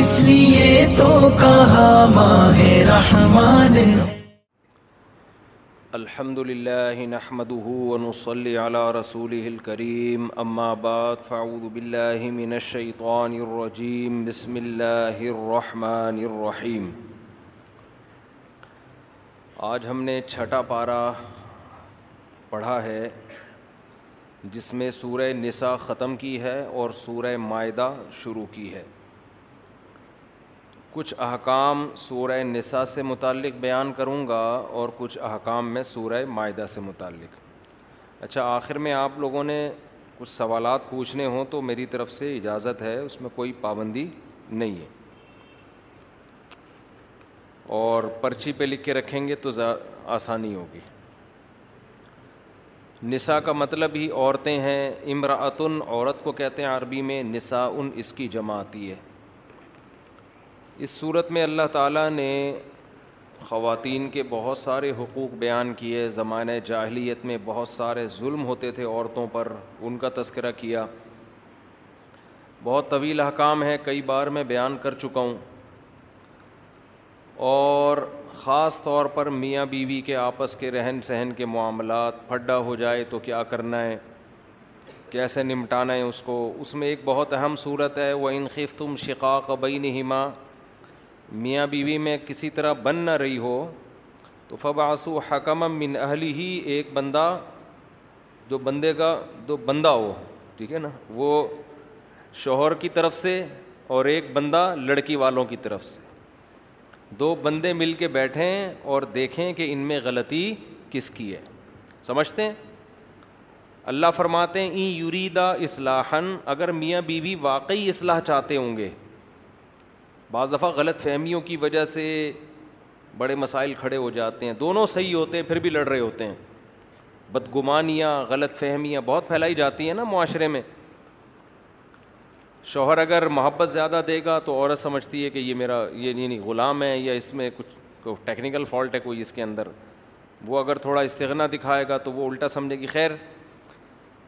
اس لیے تو کہا ماہ رحمان الحمد للہ نحمده ونصلي على رسوله الكريم اما بعد فاعوذ باللہ من الشیطان الرجیم بسم اللہ الرحمن الرحیم آج ہم نے چھٹا پارہ پڑھا ہے جس میں سورہ نساء ختم کی ہے اور سورہ مائدہ شروع کی ہے کچھ احکام سورہ نساء سے متعلق بیان کروں گا اور کچھ احکام میں سورہ معدہ سے متعلق اچھا آخر میں آپ لوگوں نے کچھ سوالات پوچھنے ہوں تو میری طرف سے اجازت ہے اس میں کوئی پابندی نہیں ہے اور پرچی پہ لکھ کے رکھیں گے تو آسانی ہوگی نسا کا مطلب ہی عورتیں ہیں امراۃن عورت کو کہتے ہیں عربی میں نسا ان اس کی جماعتی ہے اس صورت میں اللہ تعالیٰ نے خواتین کے بہت سارے حقوق بیان کیے زمانۂ جاہلیت میں بہت سارے ظلم ہوتے تھے عورتوں پر ان کا تذکرہ کیا بہت طویل احکام ہے کئی بار میں بیان کر چکا ہوں اور خاص طور پر میاں بیوی کے آپس کے رہن سہن کے معاملات پھڈا ہو جائے تو کیا کرنا ہے کیسے نمٹانا ہے اس کو اس میں ایک بہت اہم صورت ہے وہ انخفتم شقاق بین ہما میاں بیوی میں کسی طرح بن نہ رہی ہو تو فب آسو اہلی ہی ایک بندہ جو بندے کا دو بندہ ہو ٹھیک ہے نا وہ شوہر کی طرف سے اور ایک بندہ لڑکی والوں کی طرف سے دو بندے مل کے بیٹھیں اور دیکھیں کہ ان میں غلطی کس کی ہے سمجھتے ہیں اللہ فرماتے ای یوری اصلاحن اگر میاں بیوی واقعی اصلاح چاہتے ہوں گے بعض دفعہ غلط فہمیوں کی وجہ سے بڑے مسائل کھڑے ہو جاتے ہیں دونوں صحیح ہوتے ہیں پھر بھی لڑ رہے ہوتے ہیں بدگمانیاں غلط فہمیاں بہت پھیلائی جاتی ہیں نا معاشرے میں شوہر اگر محبت زیادہ دے گا تو عورت سمجھتی ہے کہ یہ میرا یہ نہیں غلام ہے یا اس میں کچھ ٹیکنیکل فالٹ ہے کوئی اس کے اندر وہ اگر تھوڑا استغنا دکھائے گا تو وہ الٹا سمجھے گی خیر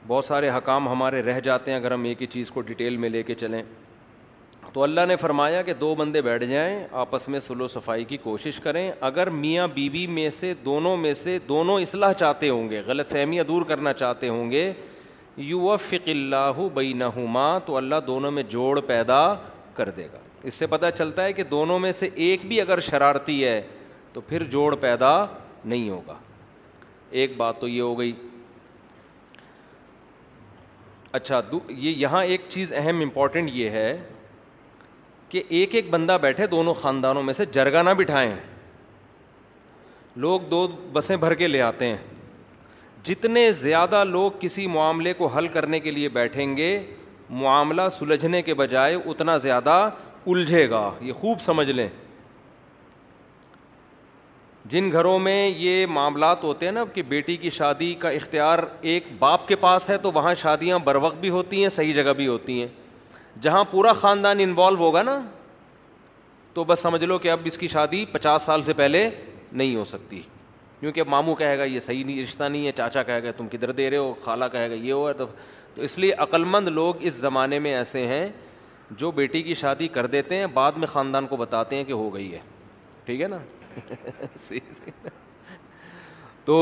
بہت سارے حکام ہمارے رہ جاتے ہیں اگر ہم ایک ہی چیز کو ڈیٹیل میں لے کے چلیں تو اللہ نے فرمایا کہ دو بندے بیٹھ جائیں آپس میں سلو صفائی کی کوشش کریں اگر میاں بیوی میں سے دونوں میں سے دونوں اصلاح چاہتے ہوں گے غلط فہمیاں دور کرنا چاہتے ہوں گے یو و اللہ بئی نہ تو اللہ دونوں میں جوڑ پیدا کر دے گا اس سے پتہ چلتا ہے کہ دونوں میں سے ایک بھی اگر شرارتی ہے تو پھر جوڑ پیدا نہیں ہوگا ایک بات تو یہ ہو گئی اچھا یہ یہاں ایک چیز اہم امپورٹنٹ یہ ہے کہ ایک ایک بندہ بیٹھے دونوں خاندانوں میں سے جرگا نہ بٹھائیں لوگ دو بسیں بھر کے لے آتے ہیں جتنے زیادہ لوگ کسی معاملے کو حل کرنے کے لیے بیٹھیں گے معاملہ سلجھنے کے بجائے اتنا زیادہ الجھے گا یہ خوب سمجھ لیں جن گھروں میں یہ معاملات ہوتے ہیں نا کہ بیٹی کی شادی کا اختیار ایک باپ کے پاس ہے تو وہاں شادیاں بر وقت بھی ہوتی ہیں صحیح جگہ بھی ہوتی ہیں جہاں پورا خاندان انوالو ہوگا نا تو بس سمجھ لو کہ اب اس کی شادی پچاس سال سے پہلے نہیں ہو سکتی کیونکہ اب ماموں کہے گا یہ صحیح نہیں رشتہ نہیں ہے چاچا کہے گا تم کدھر دے رہے ہو خالہ کہے گا یہ ہو تو تو اس لیے عقلمند لوگ اس زمانے میں ایسے ہیں جو بیٹی کی شادی کر دیتے ہیں بعد میں خاندان کو بتاتے ہیں کہ ہو گئی ہے ٹھیک ہے نا تو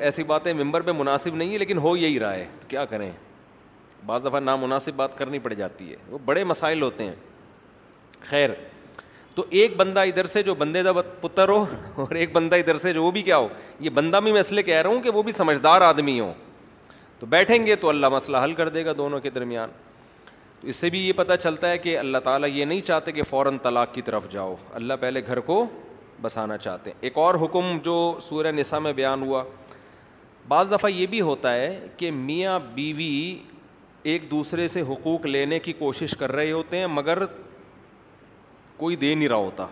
ایسی باتیں ممبر پہ مناسب نہیں ہے لیکن ہو یہی رائے تو کیا کریں بعض دفعہ نامناسب بات کرنی پڑ جاتی ہے وہ بڑے مسائل ہوتے ہیں خیر تو ایک بندہ ادھر سے جو بندے کا پتر ہو اور ایک بندہ ادھر سے جو وہ بھی کیا ہو یہ بندہ بھی میں اس لیے کہہ رہا ہوں کہ وہ بھی سمجھدار آدمی ہوں تو بیٹھیں گے تو اللہ مسئلہ حل کر دے گا دونوں کے درمیان تو اس سے بھی یہ پتہ چلتا ہے کہ اللہ تعالیٰ یہ نہیں چاہتے کہ فوراً طلاق کی طرف جاؤ اللہ پہلے گھر کو بسانا چاہتے ہیں ایک اور حکم جو سورہ نساء میں بیان ہوا بعض دفعہ یہ بھی ہوتا ہے کہ میاں بیوی ایک دوسرے سے حقوق لینے کی کوشش کر رہے ہوتے ہیں مگر کوئی دے نہیں رہا ہوتا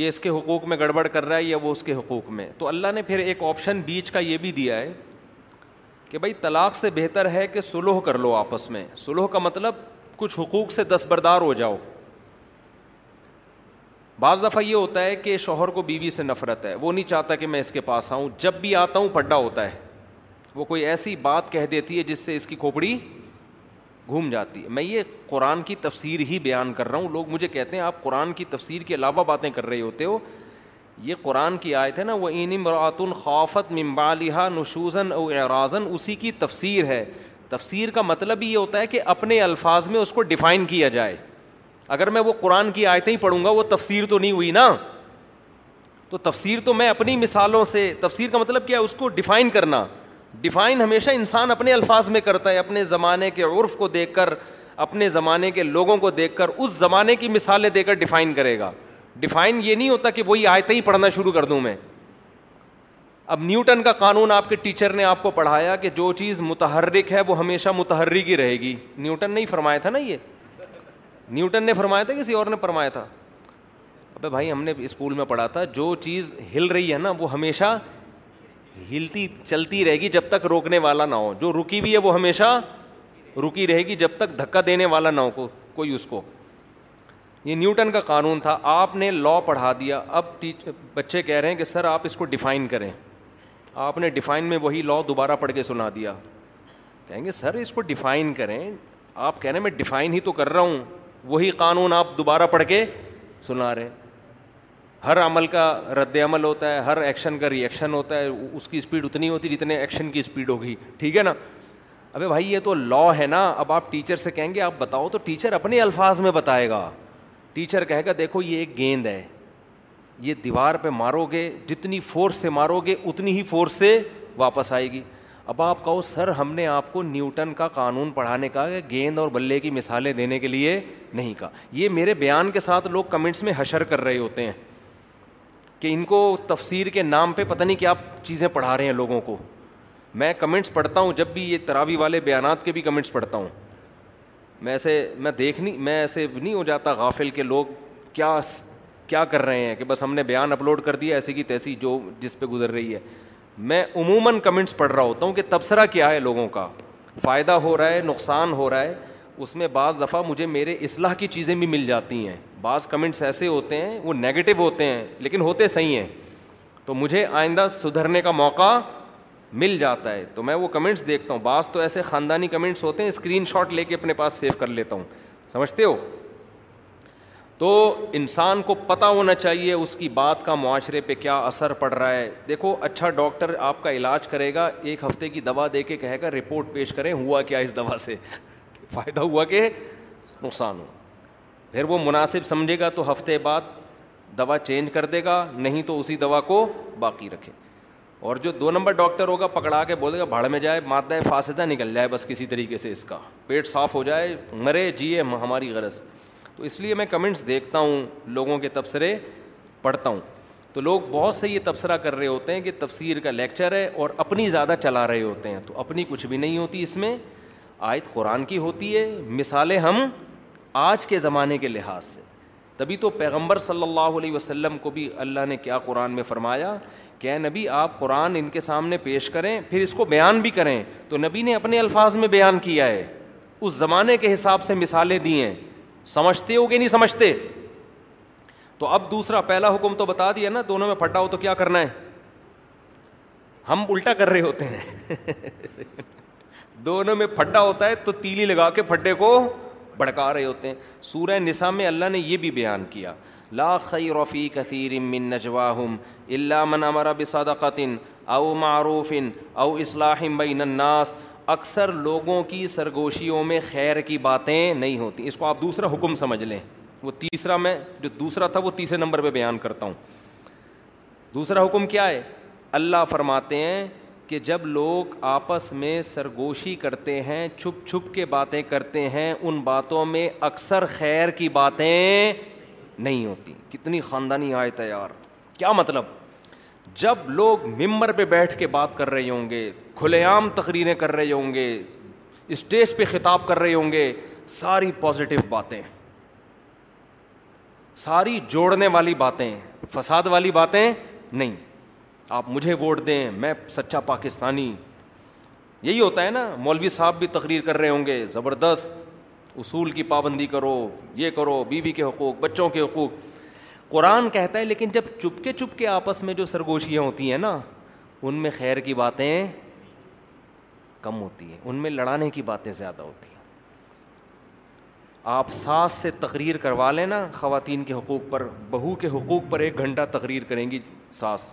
یہ اس کے حقوق میں گڑبڑ کر رہا ہے یا وہ اس کے حقوق میں تو اللہ نے پھر ایک آپشن بیچ کا یہ بھی دیا ہے کہ بھائی طلاق سے بہتر ہے کہ سلوح کر لو آپس میں سلوح کا مطلب کچھ حقوق سے دستبردار ہو جاؤ بعض دفعہ یہ ہوتا ہے کہ شوہر کو بیوی سے نفرت ہے وہ نہیں چاہتا کہ میں اس کے پاس آؤں جب بھی آتا ہوں پڈا ہوتا ہے وہ کوئی ایسی بات کہہ دیتی ہے جس سے اس کی کھوپڑی گھوم جاتی ہے میں یہ قرآن کی تفسیر ہی بیان کر رہا ہوں لوگ مجھے کہتے ہیں آپ قرآن کی تفسیر کے علاوہ باتیں کر رہے ہوتے ہو یہ قرآن کی آیت ہے نا وہ این امراۃ خوافت ممبالحہ نشوزن او اعراضن اسی کی تفسیر ہے تفسیر کا مطلب ہی یہ ہوتا ہے کہ اپنے الفاظ میں اس کو ڈیفائن کیا جائے اگر میں وہ قرآن کی آیتیں ہی پڑھوں گا وہ تفسیر تو نہیں ہوئی نا تو تفسیر تو میں اپنی مثالوں سے تفسیر کا مطلب کیا ہے اس کو ڈیفائن کرنا ڈیفائن ہمیشہ انسان اپنے الفاظ میں کرتا ہے اپنے زمانے کے عرف کو دیکھ کر اپنے زمانے کے لوگوں کو دیکھ کر اس زمانے کی مثالیں دے کر ڈیفائن کرے گا ڈیفائن یہ نہیں ہوتا کہ وہی آئے ہی پڑھنا شروع کر دوں میں اب نیوٹن کا قانون آپ کے ٹیچر نے آپ کو پڑھایا کہ جو چیز متحرک ہے وہ ہمیشہ متحرک ہی رہے گی نیوٹن نے ہی فرمایا تھا نا یہ نیوٹن نے فرمایا تھا کسی اور نے فرمایا تھا ابے بھائی ہم نے اسکول میں پڑھا تھا جو چیز ہل رہی ہے نا وہ ہمیشہ ہلتی چلتی رہے گی جب تک روکنے والا نہ ہو جو رکی ہوئی ہے وہ ہمیشہ رکی رہے گی جب تک دھکا دینے والا ہو کو کوئی اس کو یہ نیوٹن کا قانون تھا آپ نے لا پڑھا دیا اب ٹیچ بچے کہہ رہے ہیں کہ سر آپ اس کو ڈیفائن کریں آپ نے ڈیفائن میں وہی لا دوبارہ پڑھ کے سنا دیا کہیں گے سر اس کو ڈیفائن کریں آپ کہہ رہے ہیں میں ڈیفائن ہی تو کر رہا ہوں وہی قانون آپ دوبارہ پڑھ کے سنا رہے ہیں ہر عمل کا رد عمل ہوتا ہے ہر ایکشن کا ری ایکشن ہوتا ہے اس کی اسپیڈ اتنی ہوتی جتنے ایکشن کی اسپیڈ ہوگی ٹھیک ہے نا ابھی بھائی یہ تو لا ہے نا اب آپ ٹیچر سے کہیں گے آپ بتاؤ تو ٹیچر اپنے الفاظ میں بتائے گا ٹیچر کہے گا دیکھو یہ ایک گیند ہے یہ دیوار پہ مارو گے جتنی فورس سے مارو گے اتنی ہی فورس سے واپس آئے گی اب آپ کہو سر ہم نے آپ کو نیوٹن کا قانون پڑھانے کا گیند اور بلے کی مثالیں دینے کے لیے نہیں کہا یہ میرے بیان کے ساتھ لوگ کمنٹس میں حشر کر رہے ہوتے ہیں کہ ان کو تفسیر کے نام پہ پتہ نہیں کیا چیزیں پڑھا رہے ہیں لوگوں کو میں کمنٹس پڑھتا ہوں جب بھی یہ تراوی والے بیانات کے بھی کمنٹس پڑھتا ہوں میں ایسے میں دیکھ نہیں میں ایسے نہیں ہو جاتا غافل کے لوگ کیا کیا کر رہے ہیں کہ بس ہم نے بیان اپلوڈ کر دیا ایسے کی تیسی جو جس پہ گزر رہی ہے میں عموماً کمنٹس پڑھ رہا ہوتا ہوں کہ تبصرہ کیا ہے لوگوں کا فائدہ ہو رہا ہے نقصان ہو رہا ہے اس میں بعض دفعہ مجھے میرے اصلاح کی چیزیں بھی مل جاتی ہیں بعض کمنٹس ایسے ہوتے ہیں وہ نگیٹو ہوتے ہیں لیکن ہوتے صحیح ہیں تو مجھے آئندہ سدھرنے کا موقع مل جاتا ہے تو میں وہ کمنٹس دیکھتا ہوں بعض تو ایسے خاندانی کمنٹس ہوتے ہیں اسکرین شاٹ لے کے اپنے پاس سیو کر لیتا ہوں سمجھتے ہو تو انسان کو پتہ ہونا چاہیے اس کی بات کا معاشرے پہ کیا اثر پڑ رہا ہے دیکھو اچھا ڈاکٹر آپ کا علاج کرے گا ایک ہفتے کی دوا دے کے کہے گا رپورٹ پیش کریں ہوا کیا اس دوا سے فائدہ ہوا کہ نقصان ہو پھر وہ مناسب سمجھے گا تو ہفتے بعد دوا چینج کر دے گا نہیں تو اسی دوا کو باقی رکھے اور جو دو نمبر ڈاکٹر ہوگا پکڑا کے بولے گا بھاڑ میں جائے مادہ فاسدہ فاصدہ نکل جائے بس کسی طریقے سے اس کا پیٹ صاف ہو جائے مرے جیے ہماری غرض تو اس لیے میں کمنٹس دیکھتا ہوں لوگوں کے تبصرے پڑھتا ہوں تو لوگ بہت سے یہ تبصرہ کر رہے ہوتے ہیں کہ تفسیر کا لیکچر ہے اور اپنی زیادہ چلا رہے ہوتے ہیں تو اپنی کچھ بھی نہیں ہوتی اس میں آیت قرآن کی ہوتی ہے مثالیں ہم آج کے زمانے کے لحاظ سے تبھی تو پیغمبر صلی اللہ علیہ وسلم کو بھی اللہ نے کیا قرآن میں فرمایا کہ اے نبی آپ قرآن ان کے سامنے پیش کریں پھر اس کو بیان بھی کریں تو نبی نے اپنے الفاظ میں بیان کیا ہے اس زمانے کے حساب سے مثالیں دی ہیں سمجھتے ہو کہ نہیں سمجھتے تو اب دوسرا پہلا حکم تو بتا دیا نا دونوں میں پھٹا ہو تو کیا کرنا ہے ہم الٹا کر رہے ہوتے ہیں دونوں میں پھٹا ہوتا ہے تو تیلی لگا کے پھٹے کو بھڑکا رہے ہوتے ہیں سورہ نسا میں اللہ نے یہ بھی بیان کیا لا خیر فی کثیر من نجواہم اللہ من امر بصدقت او معروف او اصلاح بین الناس اکثر لوگوں کی سرگوشیوں میں خیر کی باتیں نہیں ہوتی اس کو آپ دوسرا حکم سمجھ لیں وہ تیسرا میں جو دوسرا تھا وہ تیسرے نمبر پہ بیان کرتا ہوں دوسرا حکم کیا ہے اللہ فرماتے ہیں کہ جب لوگ آپس میں سرگوشی کرتے ہیں چھپ چھپ کے باتیں کرتے ہیں ان باتوں میں اکثر خیر کی باتیں نہیں ہوتی کتنی خاندانی آئے تیار کیا مطلب جب لوگ ممبر پہ بیٹھ کے بات کر رہے ہوں گے کھلے عام تقریریں کر رہے ہوں گے اسٹیج پہ خطاب کر رہے ہوں گے ساری پازیٹیو باتیں ساری جوڑنے والی باتیں فساد والی باتیں نہیں آپ مجھے ووٹ دیں میں سچا پاکستانی یہی ہوتا ہے نا مولوی صاحب بھی تقریر کر رہے ہوں گے زبردست اصول کی پابندی کرو یہ کرو بیوی بی کے حقوق بچوں کے حقوق قرآن کہتا ہے لیکن جب چپ کے چپ کے آپس میں جو سرگوشیاں ہوتی ہیں نا ان میں خیر کی باتیں کم ہوتی ہیں ان میں لڑانے کی باتیں زیادہ ہوتی ہیں آپ ساس سے تقریر کروا لیں نا خواتین کے حقوق پر بہو کے حقوق پر ایک گھنٹہ تقریر کریں گی ساس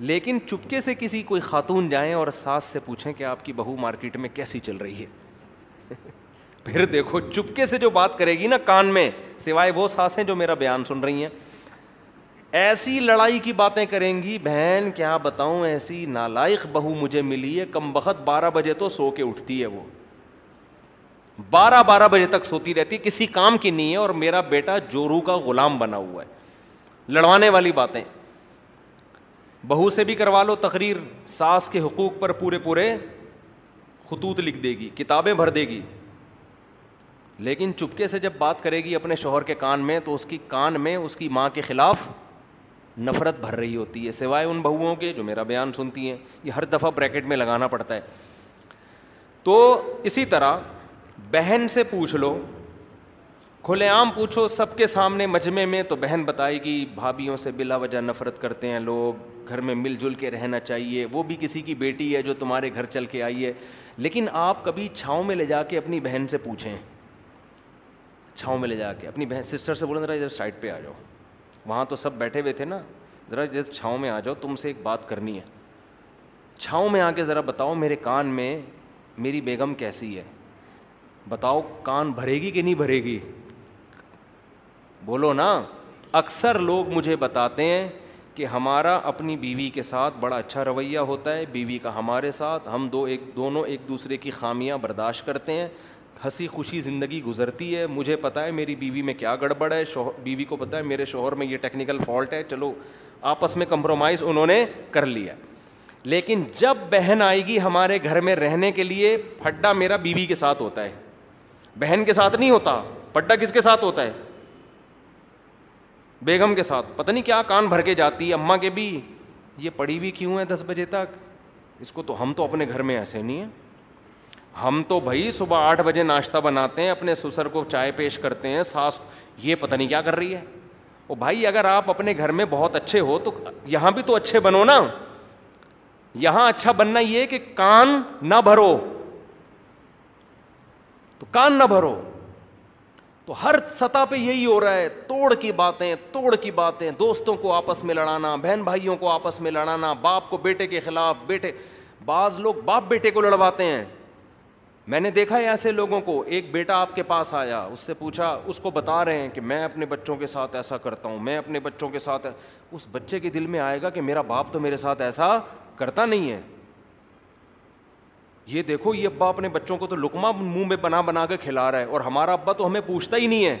لیکن چپکے سے کسی کوئی خاتون جائیں اور ساس سے پوچھیں کہ آپ کی بہو مارکیٹ میں کیسی چل رہی ہے پھر دیکھو چپکے سے جو بات کرے گی نا کان میں سوائے وہ ساسیں جو میرا بیان سن رہی ہیں ایسی لڑائی کی باتیں کریں گی بہن کیا بتاؤں ایسی نالائق بہو مجھے ملی ہے کم بخت بارہ بجے تو سو کے اٹھتی ہے وہ بارہ بارہ بجے تک سوتی رہتی کسی کام کی نہیں ہے اور میرا بیٹا جورو کا غلام بنا ہوا ہے لڑوانے والی باتیں بہو سے بھی کروا لو تقریر ساس کے حقوق پر پورے پورے خطوط لکھ دے گی کتابیں بھر دے گی لیکن چپکے سے جب بات کرے گی اپنے شوہر کے کان میں تو اس کی کان میں اس کی ماں کے خلاف نفرت بھر رہی ہوتی ہے سوائے ان بہوؤں کے جو میرا بیان سنتی ہیں یہ ہر دفعہ بریکٹ میں لگانا پڑتا ہے تو اسی طرح بہن سے پوچھ لو کھلے عام پوچھو سب کے سامنے مجمع میں تو بہن بتائے گی بھابھیوں سے بلا وجہ نفرت کرتے ہیں لوگ گھر میں مل جل کے رہنا چاہیے وہ بھی کسی کی بیٹی ہے جو تمہارے گھر چل کے آئی ہے لیکن آپ کبھی چھاؤں میں لے جا کے اپنی بہن سے پوچھیں چھاؤں میں لے جا کے اپنی بہن سسٹر سے بولیں ذرا ادھر سائڈ پہ آ جاؤ وہاں تو سب بیٹھے ہوئے تھے نا ذرا ادھر چھاؤں میں آ جاؤ تم سے ایک بات کرنی ہے چھاؤں میں آ کے ذرا بتاؤ میرے کان میں میری بیگم کیسی ہے بتاؤ کان بھرے گی کہ نہیں بھرے گی بولو نا اکثر لوگ مجھے بتاتے ہیں کہ ہمارا اپنی بیوی کے ساتھ بڑا اچھا رویہ ہوتا ہے بیوی کا ہمارے ساتھ ہم دو ایک دونوں ایک دوسرے کی خامیاں برداشت کرتے ہیں ہنسی خوشی زندگی گزرتی ہے مجھے پتہ ہے میری بیوی میں کیا گڑبڑ ہے شوہر بیوی کو پتہ ہے میرے شوہر میں یہ ٹیکنیکل فالٹ ہے چلو آپس میں کمپرومائز انہوں نے کر لیا لیکن جب بہن آئے گی ہمارے گھر میں رہنے کے لیے پھڈا میرا بیوی کے ساتھ ہوتا ہے بہن کے ساتھ نہیں ہوتا پھڈا کس کے ساتھ ہوتا ہے بیگم کے ساتھ پتہ نہیں کیا کان بھر کے جاتی اما کے بھی یہ پڑی بھی کیوں ہے دس بجے تک اس کو تو ہم تو اپنے گھر میں ایسے نہیں ہیں ہم تو بھائی صبح آٹھ بجے ناشتہ بناتے ہیں اپنے سسر کو چائے پیش کرتے ہیں ساس یہ پتہ نہیں کیا کر رہی ہے وہ بھائی اگر آپ اپنے گھر میں بہت اچھے ہو تو یہاں بھی تو اچھے بنو نا یہاں اچھا بننا یہ کہ کان نہ بھرو تو کان نہ بھرو تو ہر سطح پہ یہی ہو رہا ہے توڑ کی باتیں توڑ کی باتیں دوستوں کو آپس میں لڑانا بہن بھائیوں کو آپس میں لڑانا باپ کو بیٹے کے خلاف بیٹے بعض لوگ باپ بیٹے کو لڑواتے ہیں میں نے دیکھا ہے ایسے لوگوں کو ایک بیٹا آپ کے پاس آیا اس سے پوچھا اس کو بتا رہے ہیں کہ میں اپنے بچوں کے ساتھ ایسا کرتا ہوں میں اپنے بچوں کے ساتھ اس بچے کے دل میں آئے گا کہ میرا باپ تو میرے ساتھ ایسا کرتا نہیں ہے یہ دیکھو یہ ابا اپنے بچوں کو تو لکما منہ میں بنا بنا کے کھلا رہا ہے اور ہمارا ابا تو ہمیں پوچھتا ہی نہیں ہے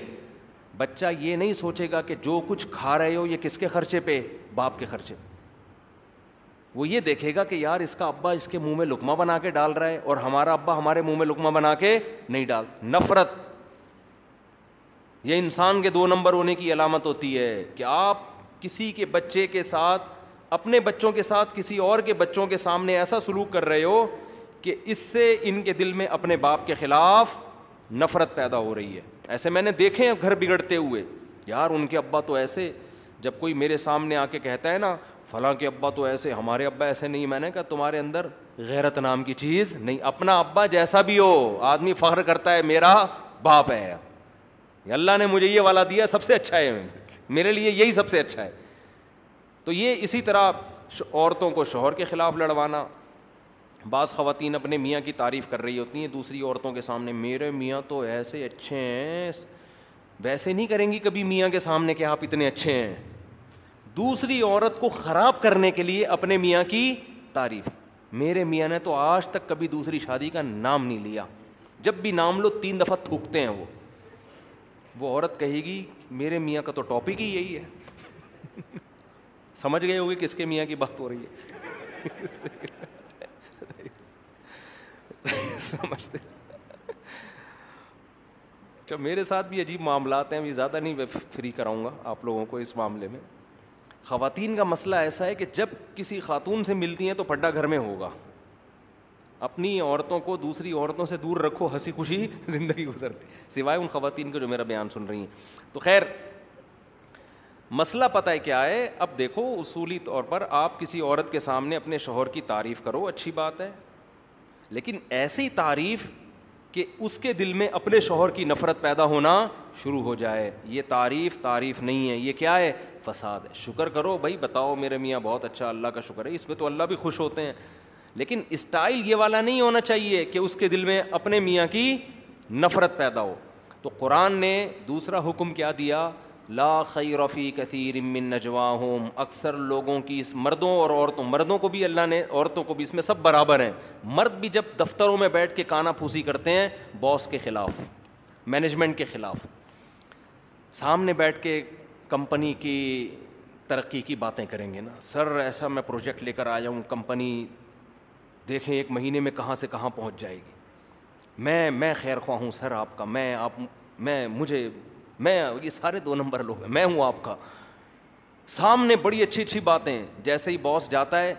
بچہ یہ نہیں سوچے گا کہ جو کچھ کھا رہے ہو یہ کس کے خرچے پہ باپ کے خرچے پہ وہ یہ دیکھے گا کہ یار اس کا ابا اس کے منہ میں لکما بنا کے ڈال رہا ہے اور ہمارا ابا ہمارے منہ میں لکما بنا کے نہیں ڈال نفرت یہ انسان کے دو نمبر ہونے کی علامت ہوتی ہے کہ آپ کسی کے بچے کے ساتھ اپنے بچوں کے ساتھ کسی اور کے بچوں کے سامنے ایسا سلوک کر رہے ہو کہ اس سے ان کے دل میں اپنے باپ کے خلاف نفرت پیدا ہو رہی ہے ایسے میں نے دیکھے ہیں گھر بگڑتے ہوئے یار ان کے ابا تو ایسے جب کوئی میرے سامنے آ کے کہتا ہے نا فلاں کے ابا تو ایسے ہمارے ابا ایسے نہیں میں نے کہا تمہارے اندر غیرت نام کی چیز نہیں اپنا ابا جیسا بھی ہو آدمی فخر کرتا ہے میرا باپ ہے اللہ نے مجھے یہ والا دیا سب سے اچھا ہے میرے لیے یہی سب سے اچھا ہے تو یہ اسی طرح عورتوں کو شوہر کے خلاف لڑوانا بعض خواتین اپنے میاں کی تعریف کر رہی ہوتی ہیں دوسری عورتوں کے سامنے میرے میاں تو ایسے اچھے ہیں ویسے نہیں کریں گی کبھی میاں کے سامنے کہ آپ اتنے اچھے ہیں دوسری عورت کو خراب کرنے کے لیے اپنے میاں کی تعریف میرے میاں نے تو آج تک کبھی دوسری شادی کا نام نہیں لیا جب بھی نام لو تین دفعہ تھوکتے ہیں وہ وہ عورت کہے گی میرے میاں کا تو ٹاپک ہی یہی ہے سمجھ گئے ہوگے کس کے میاں کی بات ہو رہی ہے سمجھتے اچھا، میرے ساتھ بھی عجیب معاملات ہیں زیادہ نہیں میں فری کراؤں گا آپ لوگوں کو اس معاملے میں خواتین کا مسئلہ ایسا ہے کہ جب کسی خاتون سے ملتی ہیں تو پڈا گھر میں ہوگا اپنی عورتوں کو دوسری عورتوں سے دور رکھو ہنسی خوشی زندگی گزرتی سوائے ان خواتین کو جو میرا بیان سن رہی ہیں تو خیر مسئلہ پتہ ہے کیا ہے اب دیکھو اصولی طور پر آپ کسی عورت کے سامنے اپنے شوہر کی تعریف کرو اچھی بات ہے لیکن ایسی تعریف کہ اس کے دل میں اپنے شوہر کی نفرت پیدا ہونا شروع ہو جائے یہ تعریف تعریف نہیں ہے یہ کیا ہے فساد ہے شکر کرو بھائی بتاؤ میرے میاں بہت اچھا اللہ کا شکر ہے اس میں تو اللہ بھی خوش ہوتے ہیں لیکن اسٹائل یہ والا نہیں ہونا چاہیے کہ اس کے دل میں اپنے میاں کی نفرت پیدا ہو تو قرآن نے دوسرا حکم کیا دیا لا خیر فی کثیر من نجواہم اکثر لوگوں کی اس مردوں اور عورتوں مردوں کو بھی اللہ نے عورتوں کو بھی اس میں سب برابر ہیں مرد بھی جب دفتروں میں بیٹھ کے کانا پھوسی کرتے ہیں باس کے خلاف مینجمنٹ کے خلاف سامنے بیٹھ کے کمپنی کی ترقی کی باتیں کریں گے نا سر ایسا میں پروجیکٹ لے کر آیا ہوں کمپنی دیکھیں ایک مہینے میں کہاں سے کہاں پہنچ جائے گی میں میں خیر خواہ ہوں سر آپ کا میں آپ میں مجھے میں یہ سارے دو نمبر لوگ ہیں میں ہوں آپ کا سامنے بڑی اچھی اچھی باتیں جیسے ہی باس جاتا ہے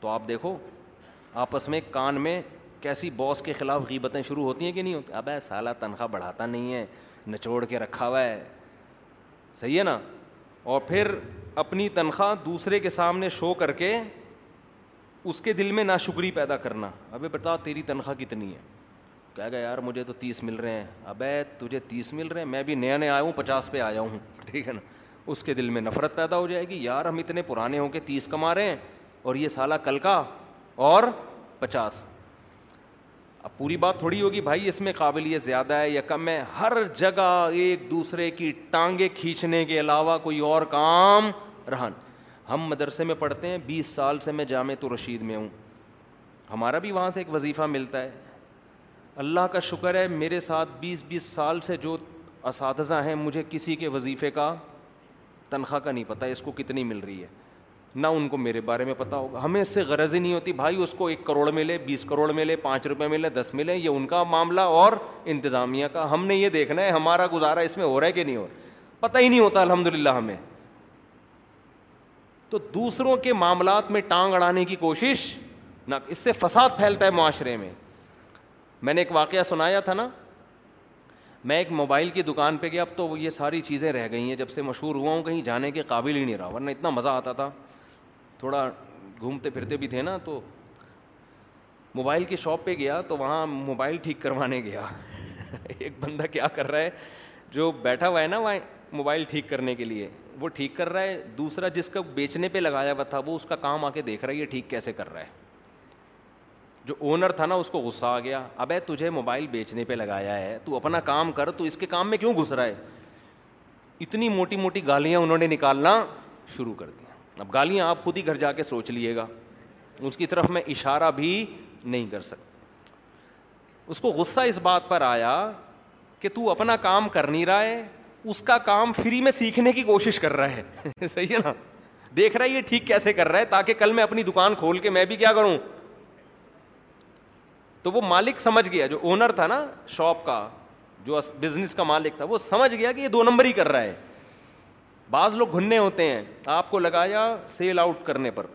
تو آپ دیکھو آپس میں کان میں کیسی باس کے خلاف غیبتیں شروع ہوتی ہیں کہ نہیں ہوتی اب سالہ تنخواہ بڑھاتا نہیں ہے نچوڑ کے رکھا ہوا ہے صحیح ہے نا اور پھر اپنی تنخواہ دوسرے کے سامنے شو کر کے اس کے دل میں ناشکری پیدا کرنا ابھی بتاؤ تیری تنخواہ کتنی ہے کہہ گیا یار مجھے تو تیس مل رہے ہیں ابے تجھے تیس مل رہے ہیں میں بھی نیا نیا آیا ہوں پچاس پہ آیا ہوں ٹھیک ہے نا اس کے دل میں نفرت پیدا ہو جائے گی یار ہم اتنے پرانے ہوں کہ تیس کما رہے ہیں اور یہ سالہ کل کا اور پچاس اب پوری بات تھوڑی ہوگی بھائی اس میں قابلیت زیادہ ہے یا کم ہے ہر جگہ ایک دوسرے کی ٹانگیں کھینچنے کے علاوہ کوئی اور کام رہن ہم مدرسے میں پڑھتے ہیں بیس سال سے میں جامع تو رشید میں ہوں ہمارا بھی وہاں سے ایک وظیفہ ملتا ہے اللہ کا شکر ہے میرے ساتھ بیس بیس سال سے جو اساتذہ ہیں مجھے کسی کے وظیفے کا تنخواہ کا نہیں پتہ اس کو کتنی مل رہی ہے نہ ان کو میرے بارے میں پتہ ہوگا ہمیں اس سے غرض ہی نہیں ہوتی بھائی اس کو ایک کروڑ ملے بیس کروڑ ملے پانچ روپے ملے دس ملے یہ ان کا معاملہ اور انتظامیہ کا ہم نے یہ دیکھنا ہے ہمارا گزارا اس میں ہو رہا ہے کہ نہیں ہو رہا پتہ ہی نہیں ہوتا الحمد للہ ہمیں تو دوسروں کے معاملات میں ٹانگ اڑانے کی کوشش نہ اس سے فساد پھیلتا ہے معاشرے میں میں نے ایک واقعہ سنایا تھا نا میں ایک موبائل کی دکان پہ گیا اب تو یہ ساری چیزیں رہ گئی ہیں جب سے مشہور ہوا ہوں کہیں جانے کے قابل ہی نہیں رہا ورنہ اتنا مزہ آتا تھا تھوڑا گھومتے پھرتے بھی تھے نا تو موبائل کی شاپ پہ گیا تو وہاں موبائل ٹھیک کروانے گیا ایک بندہ کیا کر رہا ہے جو بیٹھا ہوا ہے نا وہاں موبائل ٹھیک کرنے کے لیے وہ ٹھیک کر رہا ہے دوسرا جس کا بیچنے پہ لگایا ہوا تھا وہ اس کا کام آ کے دیکھ رہا ہے یہ ٹھیک کیسے کر رہا ہے جو اونر تھا نا اس کو غصہ آ گیا ابے تجھے موبائل بیچنے پہ لگایا ہے تو اپنا کام کر تو اس کے کام میں کیوں گھس رہا ہے اتنی موٹی موٹی گالیاں انہوں نے نکالنا شروع کر دیا اب گالیاں آپ خود ہی گھر جا کے سوچ لیے گا اس کی طرف میں اشارہ بھی نہیں کر سکتا اس کو غصہ اس بات پر آیا کہ تو اپنا کام کر نہیں رہا ہے اس کا کام فری میں سیکھنے کی کوشش کر رہا ہے صحیح ہے نا دیکھ رہا ہے یہ ٹھیک کیسے کر رہا ہے تاکہ کل میں اپنی دکان کھول کے میں بھی کیا کروں تو وہ مالک سمجھ گیا جو اونر تھا نا شاپ کا جو بزنس کا مالک تھا وہ سمجھ گیا کہ یہ دو نمبر ہی کر رہا ہے بعض لوگ گھننے ہوتے ہیں آپ کو لگایا سیل آؤٹ کرنے پر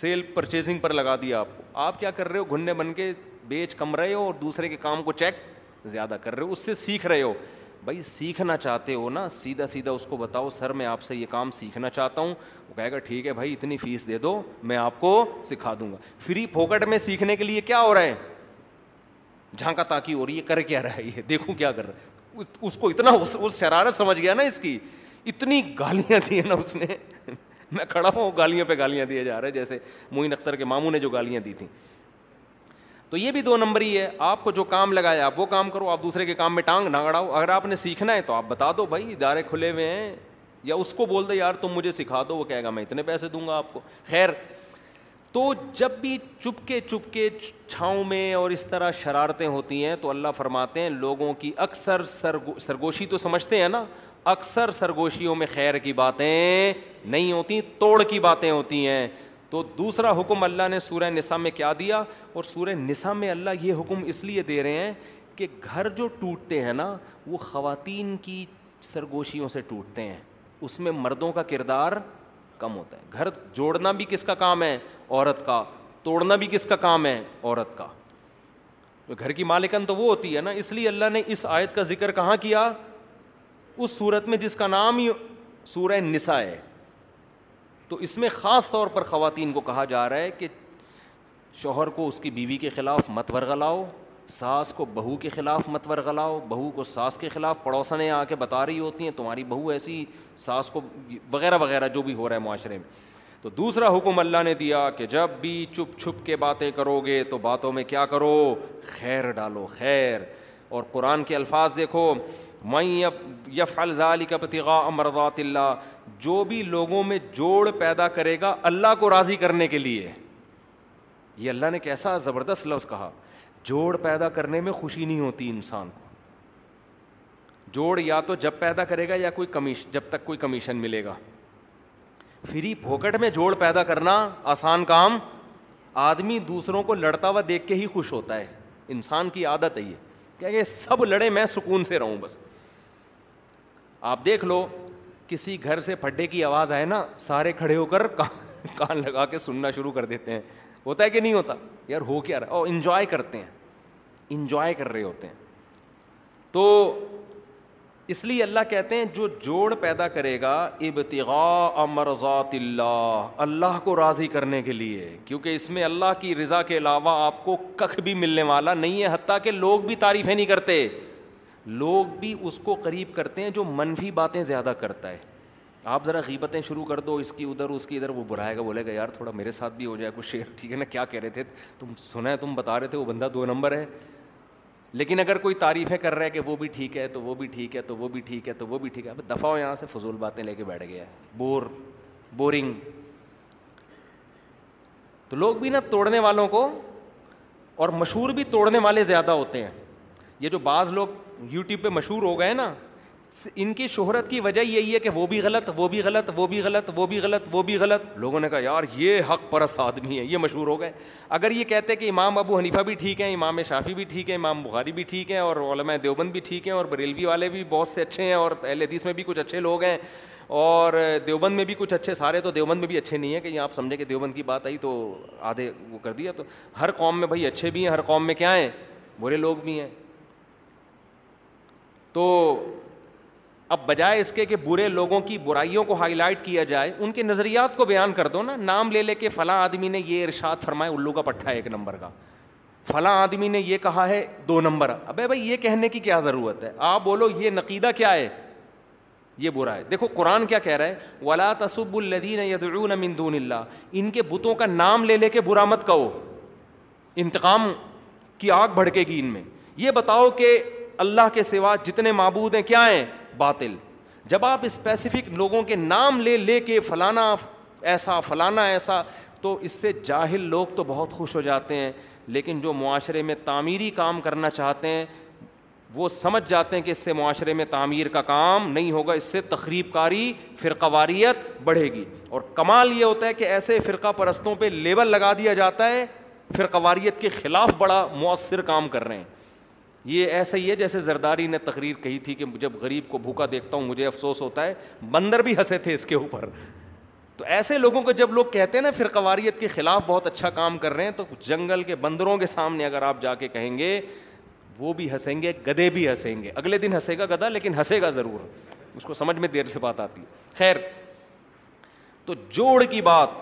سیل پرچیزنگ پر لگا دیا آپ کو آپ کیا کر رہے ہو گھننے بن کے بیچ کم رہے ہو اور دوسرے کے کام کو چیک زیادہ کر رہے ہو اس سے سیکھ رہے ہو بھائی سیکھنا چاہتے ہو نا سیدھا سیدھا اس کو بتاؤ سر میں آپ سے یہ کام سیکھنا چاہتا ہوں وہ کہے گا ٹھیک ہے بھائی اتنی فیس دے دو میں آپ کو سکھا دوں گا فری پھوکٹ میں سیکھنے کے لیے کیا ہو رہا ہے جھانکا ہو رہی ہے کر کیا رہا یہ دیکھوں کیا کر رہا ہے اس کو اتنا اس شرارت سمجھ گیا نا اس کی اتنی گالیاں دی ہیں نا اس نے میں کھڑا ہوں گالیوں پہ گالیاں دیے جا رہے ہیں جیسے معین اختر کے ماموں نے جو گالیاں دی تھیں تو یہ بھی دو نمبر ہی ہے آپ کو جو کام لگایا آپ وہ کام کرو آپ دوسرے کے کام میں ٹانگ نہ اڑاؤ اگر آپ نے سیکھنا ہے تو آپ بتا دو بھائی ادارے کھلے ہوئے ہیں یا اس کو بول دو یار تم مجھے سکھا دو وہ کہے گا میں اتنے پیسے دوں گا آپ کو خیر تو جب بھی چپ کے چپ کے چھاؤں میں اور اس طرح شرارتیں ہوتی ہیں تو اللہ فرماتے ہیں لوگوں کی اکثر سرگو سرگوشی تو سمجھتے ہیں نا اکثر سرگوشیوں میں خیر کی باتیں نہیں ہوتی توڑ کی باتیں ہوتی ہیں تو دوسرا حکم اللہ نے سورہ نسا میں کیا دیا اور سورہ نسا میں اللہ یہ حکم اس لیے دے رہے ہیں کہ گھر جو ٹوٹتے ہیں نا وہ خواتین کی سرگوشیوں سے ٹوٹتے ہیں اس میں مردوں کا کردار کم ہوتا ہے گھر جوڑنا بھی کس کا کام ہے عورت کا توڑنا بھی کس کا کام ہے عورت کا گھر کی مالکن تو وہ ہوتی ہے نا اس لیے اللہ نے اس آیت کا ذکر کہاں کیا اس صورت میں جس کا نام ہی سورہ نسا ہے تو اس میں خاص طور پر خواتین کو کہا جا رہا ہے کہ شوہر کو اس کی بیوی کے خلاف مت ورغلاؤ ساس کو بہو کے خلاف مت ورغلاؤ بہو کو ساس کے خلاف پڑوسنیں آ کے بتا رہی ہوتی ہیں تمہاری بہو ایسی ساس کو وغیرہ وغیرہ جو بھی ہو رہا ہے معاشرے میں تو دوسرا حکم اللہ نے دیا کہ جب بھی چپ چھپ کے باتیں کرو گے تو باتوں میں کیا کرو خیر ڈالو خیر اور قرآن کے الفاظ دیکھو میں یف الزالی کا پتغا امرضات اللہ جو بھی لوگوں میں جوڑ پیدا کرے گا اللہ کو راضی کرنے کے لیے یہ اللہ نے کیسا زبردست لفظ کہا جوڑ پیدا کرنے میں خوشی نہیں ہوتی انسان کو جوڑ یا تو جب پیدا کرے گا یا کوئی جب تک کوئی کمیشن ملے گا فری پھوکٹ میں جوڑ پیدا کرنا آسان کام آدمی دوسروں کو لڑتا ہوا دیکھ کے ہی خوش ہوتا ہے انسان کی عادت ہے یہ کیا کہ سب لڑے میں سکون سے رہوں بس آپ دیکھ لو کسی گھر سے پھڈے کی آواز آئے نا سارے کھڑے ہو کر کان لگا کے سننا شروع کر دیتے ہیں ہوتا ہے کہ نہیں ہوتا یار ہو کیا رہا اور انجوائے کرتے ہیں انجوائے کر رہے ہوتے ہیں تو اس لیے اللہ کہتے ہیں جو جوڑ پیدا کرے گا ابتغاء مرضات اللہ اللہ کو راضی کرنے کے لیے کیونکہ اس میں اللہ کی رضا کے علاوہ آپ کو کخ بھی ملنے والا نہیں ہے حتیٰ کہ لوگ بھی تعریفیں نہیں کرتے لوگ بھی اس کو قریب کرتے ہیں جو منفی باتیں زیادہ کرتا ہے آپ ذرا غیبتیں شروع کر دو اس کی ادھر اس کی ادھر وہ برائے گا بولے گا یار تھوڑا میرے ساتھ بھی ہو جائے کچھ شعر ٹھیک ہے نا کیا کہہ رہے تھے تم سنا ہے تم بتا رہے تھے وہ بندہ دو نمبر ہے لیکن اگر کوئی تعریفیں کر رہا ہے کہ وہ بھی ٹھیک ہے تو وہ بھی ٹھیک ہے تو وہ بھی ٹھیک ہے تو وہ بھی ٹھیک ہے دفاع یہاں سے فضول باتیں لے کے بیٹھ گیا ہے بور بورنگ تو لوگ بھی نا توڑنے والوں کو اور مشہور بھی توڑنے والے زیادہ ہوتے ہیں یہ جو بعض لوگ یوٹیوب پہ مشہور ہو گئے نا ان کی شہرت کی وجہ یہی ہے کہ وہ بھی غلط وہ بھی غلط وہ بھی غلط وہ بھی غلط وہ بھی غلط لوگوں نے کہا یار یہ حق پرس آدمی ہے یہ مشہور ہو گئے اگر یہ کہتے کہ امام ابو حنیفہ بھی ٹھیک ہیں امام شافی بھی ٹھیک ہے امام بخاری بھی ٹھیک ہیں اور علماء دیوبند بھی ٹھیک ہیں اور بریلوی والے بھی بہت سے اچھے ہیں اور اہل حدیث میں بھی کچھ اچھے لوگ ہیں اور دیوبند میں بھی کچھ اچھے سارے تو دیوبند میں بھی اچھے نہیں ہیں کہ یہ آپ سمجھیں کہ دیوبند کی بات آئی تو آدھے وہ کر دیا تو ہر قوم میں بھائی اچھے بھی ہیں ہر قوم میں کیا ہیں برے لوگ بھی ہیں تو اب بجائے اس کے کہ برے لوگوں کی برائیوں کو ہائی لائٹ کیا جائے ان کے نظریات کو بیان کر دو نا نام لے لے کے فلاں آدمی نے یہ ارشاد فرمایا الو کا پٹھا ہے ایک نمبر کا فلاں آدمی نے یہ کہا ہے دو نمبر ابے بھائی یہ کہنے کی کیا ضرورت ہے آپ بولو یہ نقیدہ کیا ہے یہ برا ہے دیکھو قرآن کیا کہہ رہا ہے ولا تصب الدین دون اللہ ان کے بتوں کا نام لے لے کے برا مت کہو انتقام کی آگ بھڑکے گی ان میں یہ بتاؤ کہ اللہ کے سوا جتنے معبود ہیں کیا ہیں باطل جب آپ اسپیسیفک لوگوں کے نام لے لے کے فلانا ایسا فلانا ایسا تو اس سے جاہل لوگ تو بہت خوش ہو جاتے ہیں لیکن جو معاشرے میں تعمیری کام کرنا چاہتے ہیں وہ سمجھ جاتے ہیں کہ اس سے معاشرے میں تعمیر کا کام نہیں ہوگا اس سے تقریب کاری فرقواریت بڑھے گی اور کمال یہ ہوتا ہے کہ ایسے فرقہ پرستوں پہ لیبل لگا دیا جاتا ہے فرقواریت کے خلاف بڑا مؤثر کام کر رہے ہیں یہ ایسا ہی ہے جیسے زرداری نے تقریر کہی تھی کہ جب غریب کو بھوکا دیکھتا ہوں مجھے افسوس ہوتا ہے بندر بھی ہنسے تھے اس کے اوپر تو ایسے لوگوں کو جب لوگ کہتے ہیں نا پھر قواریت کے خلاف بہت اچھا کام کر رہے ہیں تو جنگل کے بندروں کے سامنے اگر آپ جا کے کہیں گے وہ بھی ہنسیں گے گدے بھی ہنسیں گے اگلے دن ہنسے گا گدا لیکن ہنسے گا ضرور اس کو سمجھ میں دیر سے بات آتی ہے خیر تو جوڑ کی بات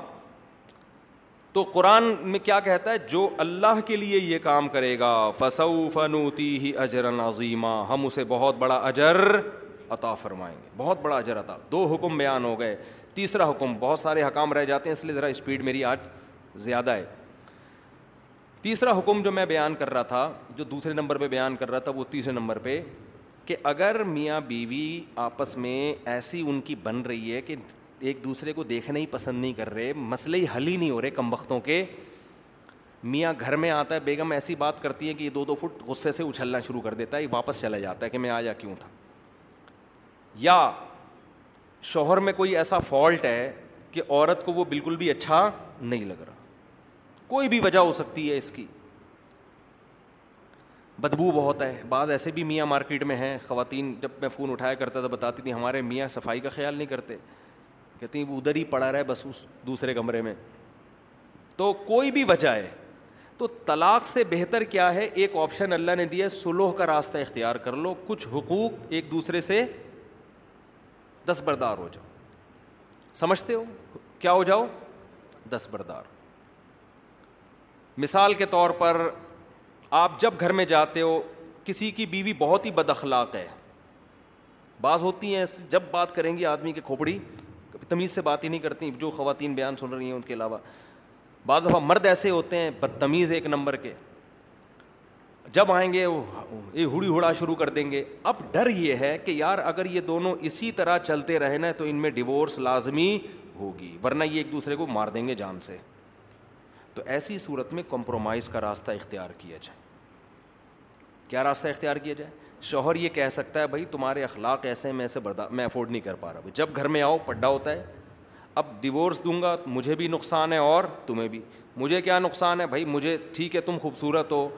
تو قرآن میں کیا کہتا ہے جو اللہ کے لیے یہ کام کرے گا فصو فنوتی ہی اجر عظیمہ ہم اسے بہت بڑا اجر عطا فرمائیں گے بہت بڑا اجر عطا دو حکم بیان ہو گئے تیسرا حکم بہت سارے حکام رہ جاتے ہیں اس لیے ذرا اسپیڈ میری آج زیادہ ہے تیسرا حکم جو میں بیان کر رہا تھا جو دوسرے نمبر پہ بیان کر رہا تھا وہ تیسرے نمبر پہ کہ اگر میاں بیوی آپس میں ایسی ان کی بن رہی ہے کہ ایک دوسرے کو دیکھنا ہی پسند نہیں کر رہے مسئلے ہی حل ہی نہیں ہو رہے کم وقتوں کے میاں گھر میں آتا ہے بیگم ایسی بات کرتی ہے کہ یہ دو دو فٹ غصے سے اچھلنا شروع کر دیتا ہے یہ واپس چلا جاتا ہے کہ میں آیا کیوں تھا یا شوہر میں کوئی ایسا فالٹ ہے کہ عورت کو وہ بالکل بھی اچھا نہیں لگ رہا کوئی بھی وجہ ہو سکتی ہے اس کی بدبو بہت ہے بعض ایسے بھی میاں مارکیٹ میں ہیں خواتین جب میں فون اٹھایا کرتا تھا بتاتی تھیں ہمارے میاں صفائی کا خیال نہیں کرتے کہتے ہیں وہ ادھر ہی پڑا رہا ہے بس اس دوسرے کمرے میں تو کوئی بھی وجہ ہے تو طلاق سے بہتر کیا ہے ایک آپشن اللہ نے دیا ہے سلوح کا راستہ اختیار کر لو کچھ حقوق ایک دوسرے سے دستبردار ہو جاؤ سمجھتے ہو کیا ہو جاؤ دستبردار بردار مثال کے طور پر آپ جب گھر میں جاتے ہو کسی کی بیوی بہت ہی بد اخلاق ہے بعض ہوتی ہیں جب بات کریں گی آدمی کی کھوپڑی تمیز سے بات ہی نہیں کرتی جو خواتین بیان سن رہی ہیں ان کے علاوہ بعض دفعہ مرد ایسے ہوتے ہیں بدتمیز ایک نمبر کے جب آئیں گے ہوڑی ہوڑا شروع کر دیں گے اب ڈر یہ ہے کہ یار اگر یہ دونوں اسی طرح چلتے رہے نا تو ان میں ڈیورس لازمی ہوگی ورنہ یہ ایک دوسرے کو مار دیں گے جان سے تو ایسی صورت میں کمپرومائز کا راستہ اختیار کیا جائے کیا راستہ اختیار کیا جائے شوہر یہ کہہ سکتا ہے بھائی تمہارے اخلاق ایسے ہیں میں ایسے بردا میں افورڈ نہیں کر پا رہا جب گھر میں آؤ پڈا ہوتا ہے اب ڈیورس دوں گا مجھے بھی نقصان ہے اور تمہیں بھی مجھے کیا نقصان ہے بھائی مجھے ٹھیک ہے تم خوبصورت ہو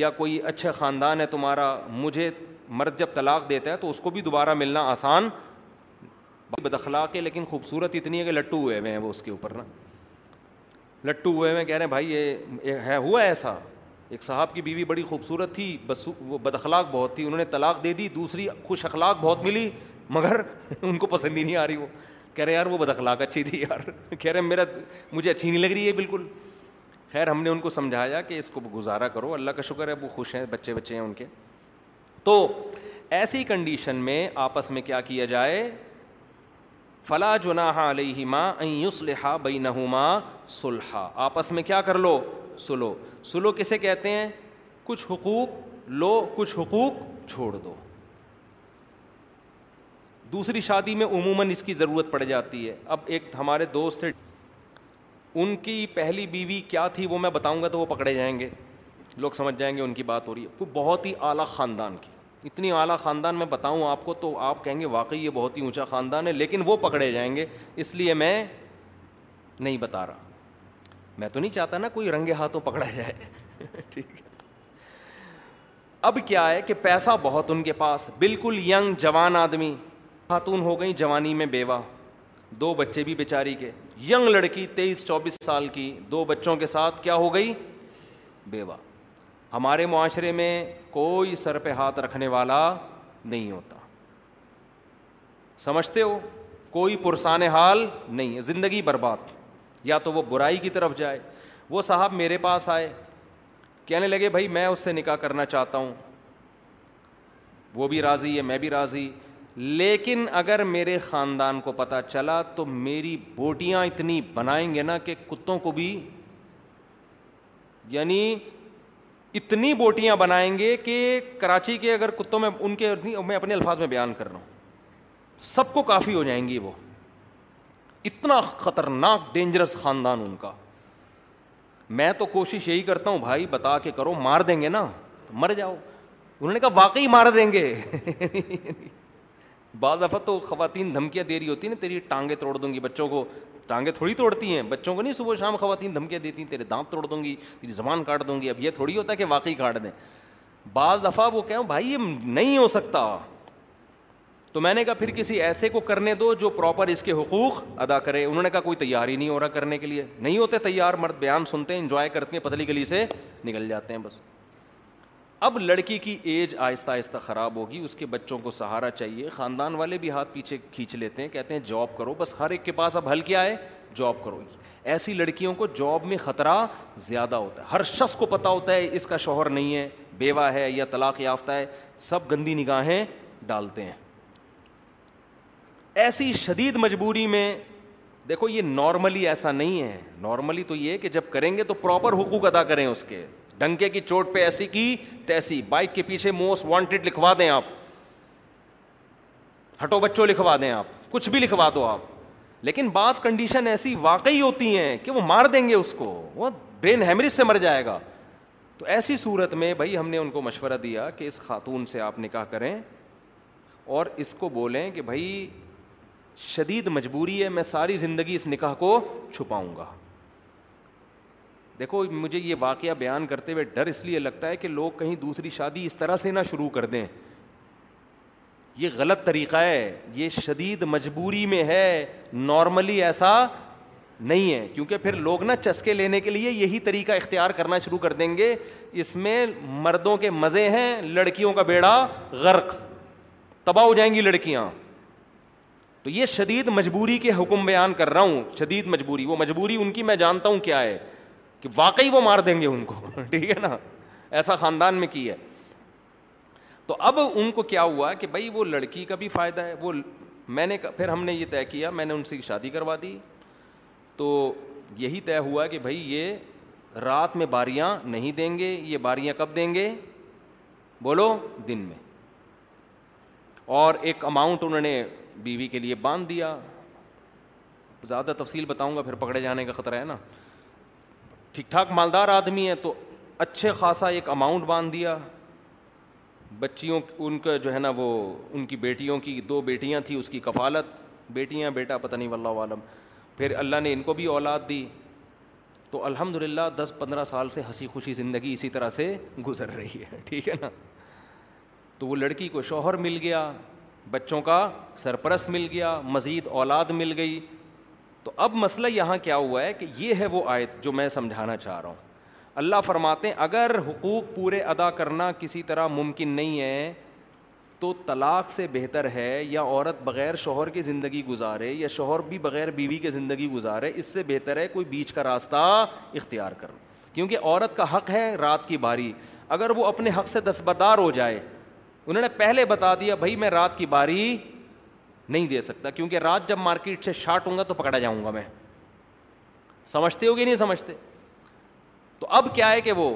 یا کوئی اچھا خاندان ہے تمہارا مجھے مرد جب طلاق دیتا ہے تو اس کو بھی دوبارہ ملنا آسان بھائی بد اخلاق ہے لیکن خوبصورت اتنی ہے کہ لٹو ہوئے ہوئے ہیں وہ اس کے اوپر نا لٹو ہوئے ہوئے ہیں کہہ رہے ہیں بھائی یہ ہے ہوا ایسا ایک صاحب کی بیوی بڑی خوبصورت تھی بس وہ بد اخلاق بہت تھی انہوں نے طلاق دے دی دوسری خوش اخلاق بہت ملی مگر ان کو پسند ہی نہیں آ رہی وہ کہہ رہے یار وہ بد اخلاق اچھی تھی یار کہہ رہے میرا مجھے اچھی نہیں لگ رہی ہے بالکل خیر ہم نے ان کو سمجھایا کہ اس کو گزارا کرو اللہ کا شکر ہے وہ خوش ہیں بچے بچے ہیں ان کے تو ایسی کنڈیشن میں آپس میں کیا کیا جائے فلا جناح علیہ ماں یوس لحا بین ماں صلحہ آپس میں کیا کر لو سلو سلو کسے کہتے ہیں کچھ حقوق لو کچھ حقوق چھوڑ دو دوسری شادی میں عموماً اس کی ضرورت پڑ جاتی ہے اب ایک ہمارے دوست سے ان کی پہلی بیوی کیا تھی وہ میں بتاؤں گا تو وہ پکڑے جائیں گے لوگ سمجھ جائیں گے ان کی بات ہو رہی ہے وہ بہت ہی اعلیٰ خاندان کی اتنی اعلیٰ خاندان میں بتاؤں آپ کو تو آپ کہیں گے واقعی یہ بہت ہی اونچا خاندان ہے لیکن وہ پکڑے جائیں گے اس لیے میں نہیں بتا رہا میں تو نہیں چاہتا نا کوئی رنگے ہاتھوں پکڑا جائے ٹھیک ہے اب کیا ہے کہ پیسہ بہت ان کے پاس بالکل ینگ جوان آدمی خاتون ہو گئی جوانی میں بیوہ دو بچے بھی بیچاری کے ینگ لڑکی تیئیس چوبیس سال کی دو بچوں کے ساتھ کیا ہو گئی بیوہ ہمارے معاشرے میں کوئی سر پہ ہاتھ رکھنے والا نہیں ہوتا سمجھتے ہو کوئی پرسان حال نہیں ہے زندگی برباد یا تو وہ برائی کی طرف جائے وہ صاحب میرے پاس آئے کہنے لگے بھائی میں اس سے نکاح کرنا چاہتا ہوں وہ بھی راضی ہے میں بھی راضی لیکن اگر میرے خاندان کو پتہ چلا تو میری بوٹیاں اتنی بنائیں گے نا کہ کتوں کو بھی یعنی اتنی بوٹیاں بنائیں گے کہ کراچی کے اگر کتوں میں ان کے میں اپنے الفاظ میں بیان کر رہا ہوں سب کو کافی ہو جائیں گی وہ اتنا خطرناک ڈینجرس خاندان ان کا میں تو کوشش یہی کرتا ہوں بھائی بتا کے کرو مار دیں گے نا مر جاؤ انہوں نے کہا واقعی مار دیں گے بعض دفعہ تو خواتین دھمکیاں دے رہی ہوتی ہیں نا تیری ٹانگیں توڑ دوں گی بچوں کو ٹانگیں تھوڑی توڑتی ہیں بچوں کو نہیں صبح شام خواتین دھمکیاں دیتی ہیں تیرے دانت توڑ دوں گی تیری زبان کاٹ دوں گی اب یہ تھوڑی ہوتا ہے کہ واقعی کاٹ دیں بعض دفعہ وہ کہوں بھائی یہ نہیں ہو سکتا تو میں نے کہا پھر کسی ایسے کو کرنے دو جو پراپر اس کے حقوق ادا کرے انہوں نے کہا کوئی تیار ہی نہیں ہو رہا کرنے کے لیے نہیں ہوتے تیار مرد بیان سنتے ہیں انجوائے کرتے ہیں پتلی گلی سے نکل جاتے ہیں بس اب لڑکی کی ایج آہستہ آہستہ خراب ہوگی اس کے بچوں کو سہارا چاہیے خاندان والے بھی ہاتھ پیچھے کھینچ لیتے ہیں کہتے ہیں جاب کرو بس ہر ایک کے پاس اب ہلکے آئے جاب کرو ایسی لڑکیوں کو جاب میں خطرہ زیادہ ہوتا ہے ہر شخص کو پتہ ہوتا ہے اس کا شوہر نہیں ہے بیوہ ہے یا طلاق یافتہ ہے سب گندی نگاہیں ڈالتے ہیں ایسی شدید مجبوری میں دیکھو یہ نارملی ایسا نہیں ہے نارملی تو یہ کہ جب کریں گے تو پراپر حقوق ادا کریں اس کے ڈنکے کی چوٹ پہ ایسی کی تیسی بائک کے پیچھے موسٹ وانٹیڈ لکھوا دیں آپ ہٹو بچوں لکھوا دیں آپ کچھ بھی لکھوا دو آپ لیکن بعض کنڈیشن ایسی واقعی ہوتی ہیں کہ وہ مار دیں گے اس کو وہ برین ہیمریج سے مر جائے گا تو ایسی صورت میں بھائی ہم نے ان کو مشورہ دیا کہ اس خاتون سے آپ نکاح کریں اور اس کو بولیں کہ بھائی شدید مجبوری ہے میں ساری زندگی اس نکاح کو چھپاؤں گا دیکھو مجھے یہ واقعہ بیان کرتے ہوئے ڈر اس لیے لگتا ہے کہ لوگ کہیں دوسری شادی اس طرح سے نہ شروع کر دیں یہ غلط طریقہ ہے یہ شدید مجبوری میں ہے نارملی ایسا نہیں ہے کیونکہ پھر لوگ نا چسکے لینے کے لیے یہی طریقہ اختیار کرنا شروع کر دیں گے اس میں مردوں کے مزے ہیں لڑکیوں کا بیڑا غرق تباہ ہو جائیں گی لڑکیاں تو یہ شدید مجبوری کے حکم بیان کر رہا ہوں شدید مجبوری وہ مجبوری ان کی میں جانتا ہوں کیا ہے کہ واقعی وہ مار دیں گے ان کو ٹھیک ہے نا ایسا خاندان میں کی ہے تو اب ان کو کیا ہوا کہ بھائی وہ لڑکی کا بھی فائدہ ہے وہ میں نے پھر ہم نے یہ طے کیا میں نے ان سے شادی کروا دی تو یہی طے ہوا کہ بھائی یہ رات میں باریاں نہیں دیں گے یہ باریاں کب دیں گے بولو دن میں اور ایک اماؤنٹ انہوں نے بیوی کے لیے باندھ دیا زیادہ تفصیل بتاؤں گا پھر پکڑے جانے کا خطرہ ہے نا ٹھیک ٹھاک مالدار آدمی ہے تو اچھے خاصا ایک اماؤنٹ باندھ دیا بچیوں ان کا جو ہے نا وہ ان کی بیٹیوں کی دو بیٹیاں تھیں اس کی کفالت بیٹیاں بیٹا پتہ نہیں واللہ عالم پھر اللہ نے ان کو بھی اولاد دی تو الحمد للہ دس پندرہ سال سے ہنسی خوشی زندگی اسی طرح سے گزر رہی ہے ٹھیک ہے نا تو وہ لڑکی کو شوہر مل گیا بچوں کا سرپرست مل گیا مزید اولاد مل گئی تو اب مسئلہ یہاں کیا ہوا ہے کہ یہ ہے وہ آیت جو میں سمجھانا چاہ رہا ہوں اللہ فرماتے ہیں اگر حقوق پورے ادا کرنا کسی طرح ممکن نہیں ہے تو طلاق سے بہتر ہے یا عورت بغیر شوہر کی زندگی گزارے یا شوہر بھی بغیر بیوی کے زندگی گزارے اس سے بہتر ہے کوئی بیچ کا راستہ اختیار کرو کیونکہ عورت کا حق ہے رات کی باری اگر وہ اپنے حق سے دستبردار ہو جائے انہوں نے پہلے بتا دیا بھائی میں رات کی باری نہیں دے سکتا کیونکہ رات جب مارکیٹ سے شارٹ ہوں گا تو پکڑا جاؤں گا میں سمجھتے ہو گے نہیں سمجھتے تو اب کیا ہے کہ وہ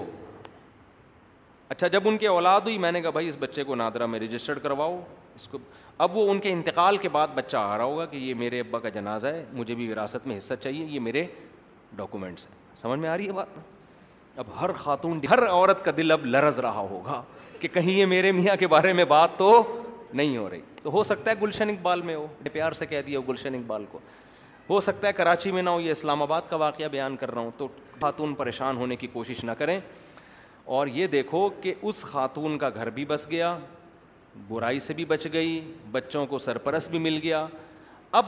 اچھا جب ان کے اولاد ہوئی میں نے کہا بھائی اس بچے کو نادرا میں رجسٹرڈ کرواؤ اس کو اب وہ ان کے انتقال کے بعد بچہ آ رہا ہوگا کہ یہ میرے ابا کا جنازہ ہے مجھے بھی وراثت میں حصہ چاہیے یہ میرے ڈاکومنٹس ہیں سمجھ میں آ رہی ہے بات نہ اب ہر خاتون ہر عورت کا دل اب لرز رہا ہوگا کہ کہیں یہ میرے میاں کے بارے میں بات تو نہیں ہو رہی تو ہو سکتا ہے گلشن اقبال میں ہو ڈپیار سے کہہ دیا ہو گلشن اقبال کو ہو سکتا ہے کراچی میں نہ ہو یہ اسلام آباد کا واقعہ بیان کر رہا ہوں تو خاتون پریشان ہونے کی کوشش نہ کریں اور یہ دیکھو کہ اس خاتون کا گھر بھی بس گیا برائی سے بھی بچ گئی بچوں کو سرپرست بھی مل گیا اب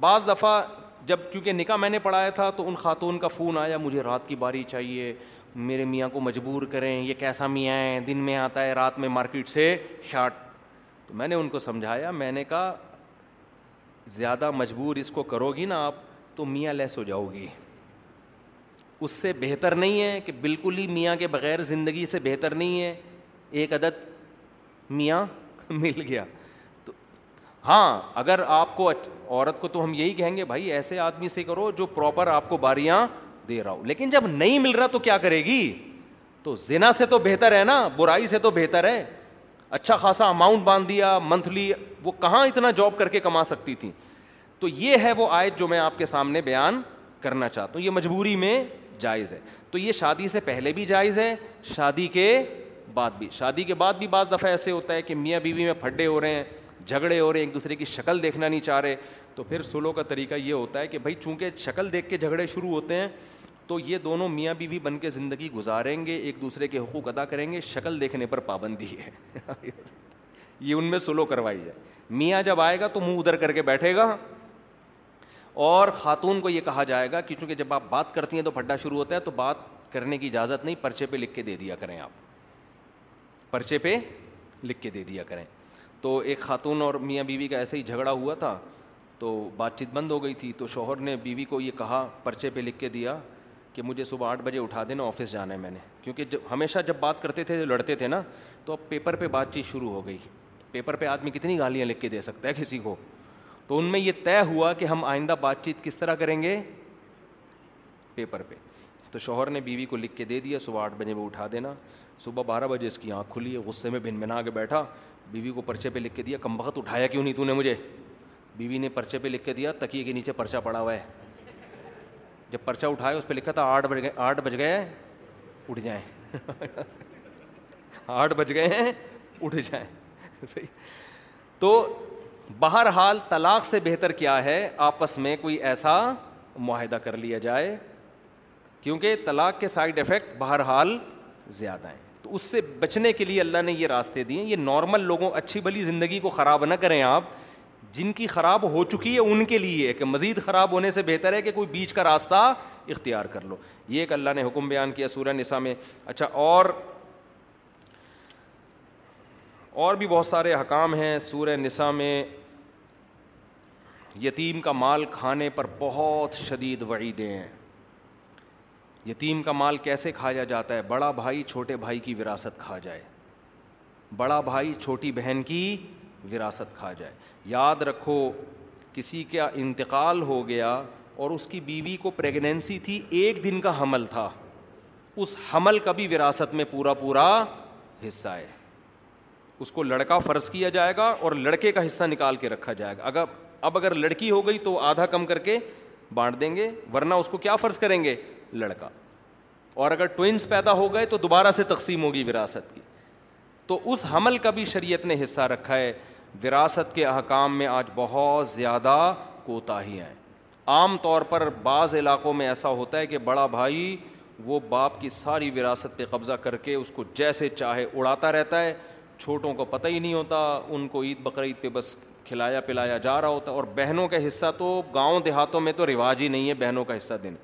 بعض دفعہ جب کیونکہ نکاح میں نے پڑھایا تھا تو ان خاتون کا فون آیا مجھے رات کی باری چاہیے میرے میاں کو مجبور کریں یہ کیسا میاں ہیں دن میں آتا ہے رات میں مارکیٹ سے شاٹ تو میں نے ان کو سمجھایا میں نے کہا زیادہ مجبور اس کو کرو گی نا آپ تو میاں لیس ہو جاؤ گی اس سے بہتر نہیں ہے کہ بالکل ہی میاں کے بغیر زندگی سے بہتر نہیں ہے ایک عدد میاں مل گیا ہاں اگر آپ کو عورت کو تو ہم یہی کہیں گے بھائی ایسے آدمی سے کرو جو پراپر آپ کو باریاں دے رہا ہو لیکن جب نہیں مل رہا تو کیا کرے گی تو زنا سے تو بہتر ہے نا برائی سے تو بہتر ہے اچھا خاصا اماؤنٹ باندھ دیا منتھلی وہ کہاں اتنا جاب کر کے کما سکتی تھیں تو یہ ہے وہ آیت جو میں آپ کے سامنے بیان کرنا چاہتا ہوں یہ مجبوری میں جائز ہے تو یہ شادی سے پہلے بھی جائز ہے شادی کے بعد بھی شادی کے بعد بھی بعض دفعہ ایسے ہوتا ہے کہ میاں بیوی میں پھڈے ہو رہے ہیں جھگڑے ہو رہے ایک دوسرے کی شکل دیکھنا نہیں چاہ رہے تو پھر سلو کا طریقہ یہ ہوتا ہے کہ بھائی چونکہ شکل دیکھ کے جھگڑے شروع ہوتے ہیں تو یہ دونوں میاں بیوی بن کے زندگی گزاریں گے ایک دوسرے کے حقوق ادا کریں گے شکل دیکھنے پر پابندی ہے یہ ان میں سلو کروائی جائے میاں جب آئے گا تو منہ ادھر کر کے بیٹھے گا اور خاتون کو یہ کہا جائے گا کہ چونکہ جب آپ بات کرتی ہیں تو پھڈا شروع ہوتا ہے تو بات کرنے کی اجازت نہیں پرچے پہ لکھ کے دے دیا کریں آپ پرچے پہ لکھ کے دے دیا کریں تو ایک خاتون اور میاں بیوی کا ایسے ہی جھگڑا ہوا تھا تو بات چیت بند ہو گئی تھی تو شوہر نے بیوی کو یہ کہا پرچے پہ لکھ کے دیا کہ مجھے صبح آٹھ بجے اٹھا دینا آفس جانا ہے میں نے کیونکہ جب ہمیشہ جب بات کرتے تھے لڑتے تھے نا تو اب پیپر پہ بات چیت شروع ہو گئی پیپر پہ آدمی کتنی گالیاں لکھ کے دے سکتا ہے کسی کو تو ان میں یہ طے ہوا کہ ہم آئندہ بات چیت کس طرح کریں گے پیپر پہ تو شوہر نے بیوی کو لکھ کے دے دیا صبح آٹھ بجے وہ اٹھا دینا صبح بارہ بجے اس کی آنکھ کھلی ہے غصے میں بھن بنا کے بیٹھا بیوی کو پرچے پہ لکھ کے دیا کم وقت اٹھایا کیوں نہیں تو نے مجھے بیوی نے پرچے پہ لکھ کے دیا تکیے کے نیچے پرچہ پڑا ہوا ہے جب پرچہ اٹھایا اس پہ لکھا تھا آٹھ بج گئے آٹھ بج گئے اٹھ جائیں آٹھ بج گئے ہیں اٹھ جائیں صحیح تو بہرحال طلاق سے بہتر کیا ہے آپس میں کوئی ایسا معاہدہ کر لیا جائے کیونکہ طلاق کے سائڈ افیکٹ بہرحال زیادہ ہیں تو اس سے بچنے کے لیے اللہ نے یہ راستے دیے یہ نارمل لوگوں اچھی بھلی زندگی کو خراب نہ کریں آپ جن کی خراب ہو چکی ہے ان کے لیے کہ مزید خراب ہونے سے بہتر ہے کہ کوئی بیچ کا راستہ اختیار کر لو یہ ایک اللہ نے حکم بیان کیا سورہ نسا میں اچھا اور اور بھی بہت سارے حکام ہیں سورہ نسا میں یتیم کا مال کھانے پر بہت شدید وعیدیں ہیں یتیم کا مال کیسے کھایا جاتا ہے بڑا بھائی چھوٹے بھائی کی وراثت کھا جائے بڑا بھائی چھوٹی بہن کی وراثت کھا جائے یاد رکھو کسی کا انتقال ہو گیا اور اس کی بیوی کو پریگنینسی تھی ایک دن کا حمل تھا اس حمل کا بھی وراثت میں پورا پورا حصہ ہے اس کو لڑکا فرض کیا جائے گا اور لڑکے کا حصہ نکال کے رکھا جائے گا اگر اب اگر لڑکی ہو گئی تو آدھا کم کر کے بانٹ دیں گے ورنہ اس کو کیا فرض کریں گے لڑکا اور اگر ٹوئنس پیدا ہو گئے تو دوبارہ سے تقسیم ہوگی وراثت کی تو اس حمل کا بھی شریعت نے حصہ رکھا ہے وراثت کے احکام میں آج بہت زیادہ کوتاہیاں عام طور پر بعض علاقوں میں ایسا ہوتا ہے کہ بڑا بھائی وہ باپ کی ساری وراثت پہ قبضہ کر کے اس کو جیسے چاہے اڑاتا رہتا ہے چھوٹوں کو پتہ ہی نہیں ہوتا ان کو عید بقرعید پہ بس کھلایا پلایا جا رہا ہوتا ہے اور بہنوں کا حصہ تو گاؤں دیہاتوں میں تو رواج ہی نہیں ہے بہنوں کا حصہ دینے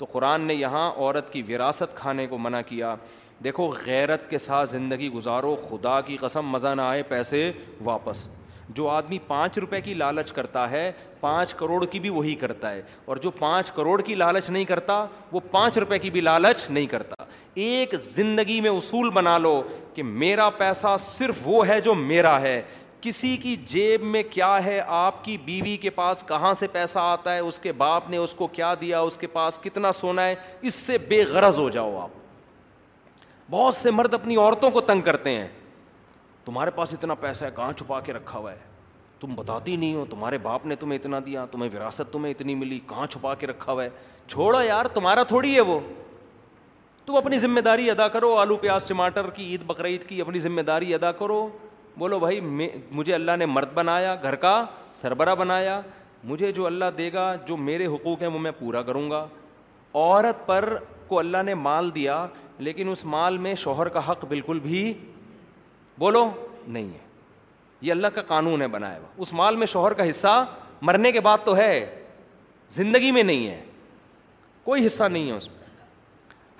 تو قرآن نے یہاں عورت کی وراثت کھانے کو منع کیا دیکھو غیرت کے ساتھ زندگی گزارو خدا کی قسم مزہ نہ آئے پیسے واپس جو آدمی پانچ روپے کی لالچ کرتا ہے پانچ کروڑ کی بھی وہی کرتا ہے اور جو پانچ کروڑ کی لالچ نہیں کرتا وہ پانچ روپے کی بھی لالچ نہیں کرتا ایک زندگی میں اصول بنا لو کہ میرا پیسہ صرف وہ ہے جو میرا ہے کسی کی جیب میں کیا ہے آپ کی بیوی کے پاس کہاں سے پیسہ آتا ہے اس کے باپ نے اس کو کیا دیا اس کے پاس کتنا سونا ہے اس سے بے غرض ہو جاؤ آپ بہت سے مرد اپنی عورتوں کو تنگ کرتے ہیں تمہارے پاس اتنا پیسہ ہے کہاں چھپا کے رکھا ہوا ہے تم بتاتی نہیں ہو تمہارے باپ نے تمہیں اتنا دیا تمہیں وراثت تمہیں اتنی ملی کہاں چھپا کے رکھا ہوا ہے چھوڑا یار تمہارا تھوڑی ہے وہ تم اپنی ذمہ داری ادا کرو آلو پیاز ٹماٹر کی عید بقرعید کی اپنی ذمہ داری ادا کرو بولو بھائی مجھے اللہ نے مرد بنایا گھر کا سربراہ بنایا مجھے جو اللہ دے گا جو میرے حقوق ہیں وہ میں پورا کروں گا عورت پر کو اللہ نے مال دیا لیکن اس مال میں شوہر کا حق بالکل بھی بولو نہیں ہے یہ اللہ کا قانون ہے بنایا ہوا اس مال میں شوہر کا حصہ مرنے کے بعد تو ہے زندگی میں نہیں ہے کوئی حصہ نہیں ہے اس میں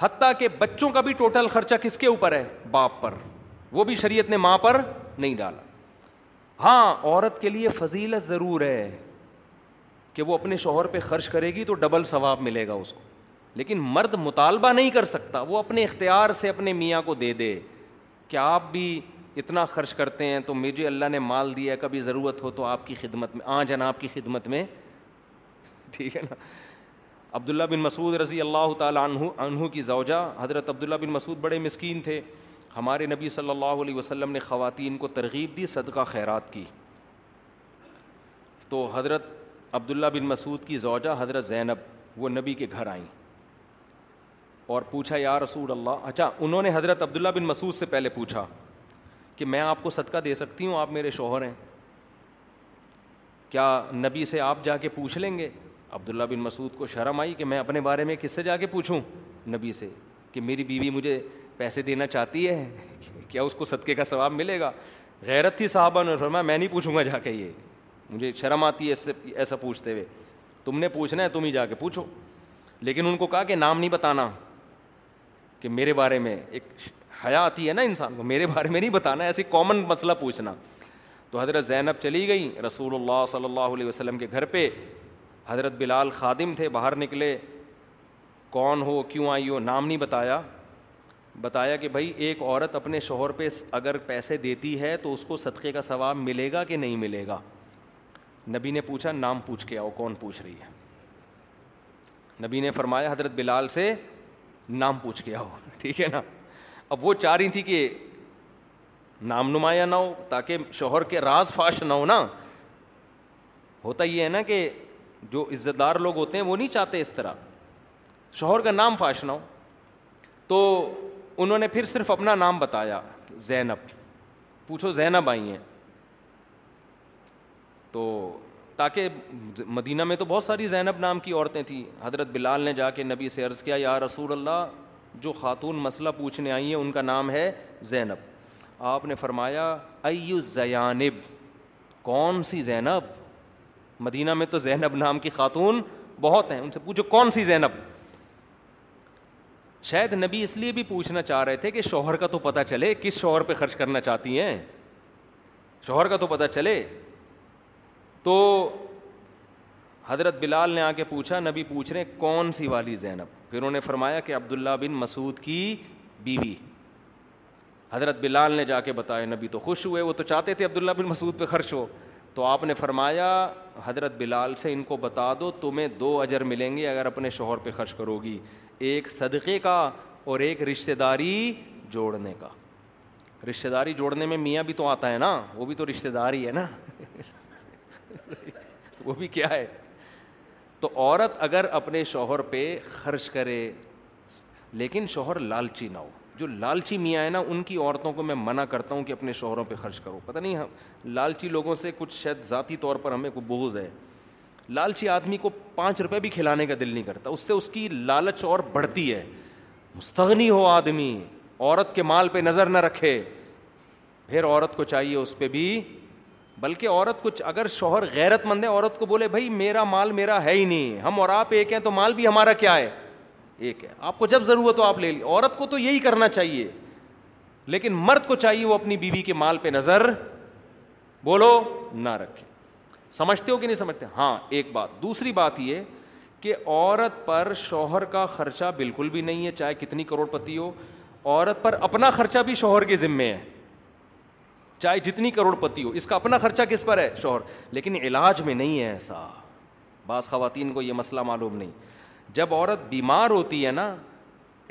حتیٰ کہ بچوں کا بھی ٹوٹل خرچہ کس کے اوپر ہے باپ پر وہ بھی شریعت نے ماں پر نہیں ڈالا ہاں عورت کے لیے فضیلت ضرور ہے کہ وہ اپنے شوہر پہ خرچ کرے گی تو ڈبل ثواب ملے گا اس کو لیکن مرد مطالبہ نہیں کر سکتا وہ اپنے اختیار سے اپنے میاں کو دے دے کہ آپ بھی اتنا خرچ کرتے ہیں تو مجھے اللہ نے مال دیا کبھی ضرورت ہو تو آپ کی خدمت میں آ جانا آپ کی خدمت میں ٹھیک ہے نا عبداللہ بن مسعود رضی اللہ تعالیٰ عنہ عنہ کی زوجہ حضرت عبداللہ بن مسعود بڑے مسکین تھے ہمارے نبی صلی اللہ علیہ وسلم نے خواتین کو ترغیب دی صدقہ خیرات کی تو حضرت عبداللہ بن مسعود کی زوجہ حضرت زینب وہ نبی کے گھر آئیں اور پوچھا یا رسول اللہ اچھا انہوں نے حضرت عبداللہ بن مسعود سے پہلے پوچھا کہ میں آپ کو صدقہ دے سکتی ہوں آپ میرے شوہر ہیں کیا نبی سے آپ جا کے پوچھ لیں گے عبداللہ بن مسعود کو شرم آئی کہ میں اپنے بارے میں کس سے جا کے پوچھوں نبی سے کہ میری بیوی مجھے پیسے دینا چاہتی ہے کیا اس کو صدقے کا ثواب ملے گا غیرت تھی صحابہ نے فرمایا میں نہیں پوچھوں گا جا کے یہ مجھے شرم آتی ہے اس سے ایسا پوچھتے ہوئے تم نے پوچھنا ہے تم ہی جا کے پوچھو لیکن ان کو کہا کہ نام نہیں بتانا کہ میرے بارے میں ایک حیا آتی ہے نا انسان کو میرے بارے میں نہیں بتانا ایسے کامن مسئلہ پوچھنا تو حضرت زینب چلی گئیں رسول اللہ صلی اللہ علیہ وسلم کے گھر پہ حضرت بلال خادم تھے باہر نکلے کون ہو کیوں آئی ہو نام نہیں بتایا بتایا کہ بھائی ایک عورت اپنے شوہر پہ اگر پیسے دیتی ہے تو اس کو صدقے کا ثواب ملے گا کہ نہیں ملے گا نبی نے پوچھا نام پوچھ کے آؤ کون پوچھ رہی ہے نبی نے فرمایا حضرت بلال سے نام پوچھ کے آؤ ٹھیک ہے نا اب وہ چاہ رہی تھی کہ نام نمایاں نہ ہو تاکہ شوہر کے راز فاش نہ ہو نا ہوتا یہ ہے نا کہ جو عزت دار لوگ ہوتے ہیں وہ نہیں چاہتے اس طرح شوہر کا نام فاش نہ ہو تو انہوں نے پھر صرف اپنا نام بتایا زینب پوچھو زینب آئی ہیں تو تاکہ مدینہ میں تو بہت ساری زینب نام کی عورتیں تھیں حضرت بلال نے جا کے نبی سے عرض کیا یا رسول اللہ جو خاتون مسئلہ پوچھنے آئی ہیں ان کا نام ہے زینب آپ نے فرمایا ایو زیانب کون سی زینب مدینہ میں تو زینب نام کی خاتون بہت ہیں ان سے پوچھو کون سی زینب شاید نبی اس لیے بھی پوچھنا چاہ رہے تھے کہ شوہر کا تو پتا چلے کس شوہر پہ خرچ کرنا چاہتی ہیں شوہر کا تو پتہ چلے تو حضرت بلال نے آ کے پوچھا نبی پوچھ رہے کون سی والی زینب پھر انہوں نے فرمایا کہ عبداللہ بن مسعود کی بیوی حضرت بلال نے جا کے بتایا نبی تو خوش ہوئے وہ تو چاہتے تھے عبداللہ بن مسعود پہ خرچ ہو تو آپ نے فرمایا حضرت بلال سے ان کو بتا دو تمہیں دو اجر ملیں گے اگر اپنے شوہر پہ خرچ کرو گی ایک صدقے کا اور ایک رشتہ داری جوڑنے کا رشتہ داری جوڑنے میں میاں بھی تو آتا ہے نا وہ بھی تو دار داری ہے نا وہ بھی کیا ہے تو عورت اگر اپنے شوہر پہ خرچ کرے لیکن شوہر لالچی نہ ہو جو لالچی میاں ہیں نا ان کی عورتوں کو میں منع کرتا ہوں کہ اپنے شوہروں پہ خرچ کرو پتہ نہیں ہم لالچی لوگوں سے کچھ شاید ذاتی طور پر ہمیں کو بوز ہے لالچی آدمی کو پانچ روپے بھی کھلانے کا دل نہیں کرتا اس سے اس کی لالچ اور بڑھتی ہے مستغنی ہو آدمی عورت کے مال پہ نظر نہ رکھے پھر عورت کو چاہیے اس پہ بھی بلکہ عورت کچھ اگر شوہر غیرت مند ہے عورت کو بولے بھائی میرا مال میرا ہے ہی نہیں ہم اور آپ ایک ہیں تو مال بھی ہمارا کیا ہے ایک ہے آپ کو جب ضرورت ہو آپ لے لے عورت کو تو یہی کرنا چاہیے لیکن مرد کو چاہیے وہ اپنی بیوی کے مال پہ نظر بولو نہ رکھے سمجھتے ہو کہ نہیں سمجھتے ہاں ایک بات دوسری بات یہ کہ عورت پر شوہر کا خرچہ بالکل بھی نہیں ہے چاہے کتنی کروڑ پتی ہو عورت پر اپنا خرچہ بھی شوہر کے ذمے ہے چاہے جتنی کروڑ پتی ہو اس کا اپنا خرچہ کس پر ہے شوہر لیکن علاج میں نہیں ہے ایسا بعض خواتین کو یہ مسئلہ معلوم نہیں جب عورت بیمار ہوتی ہے نا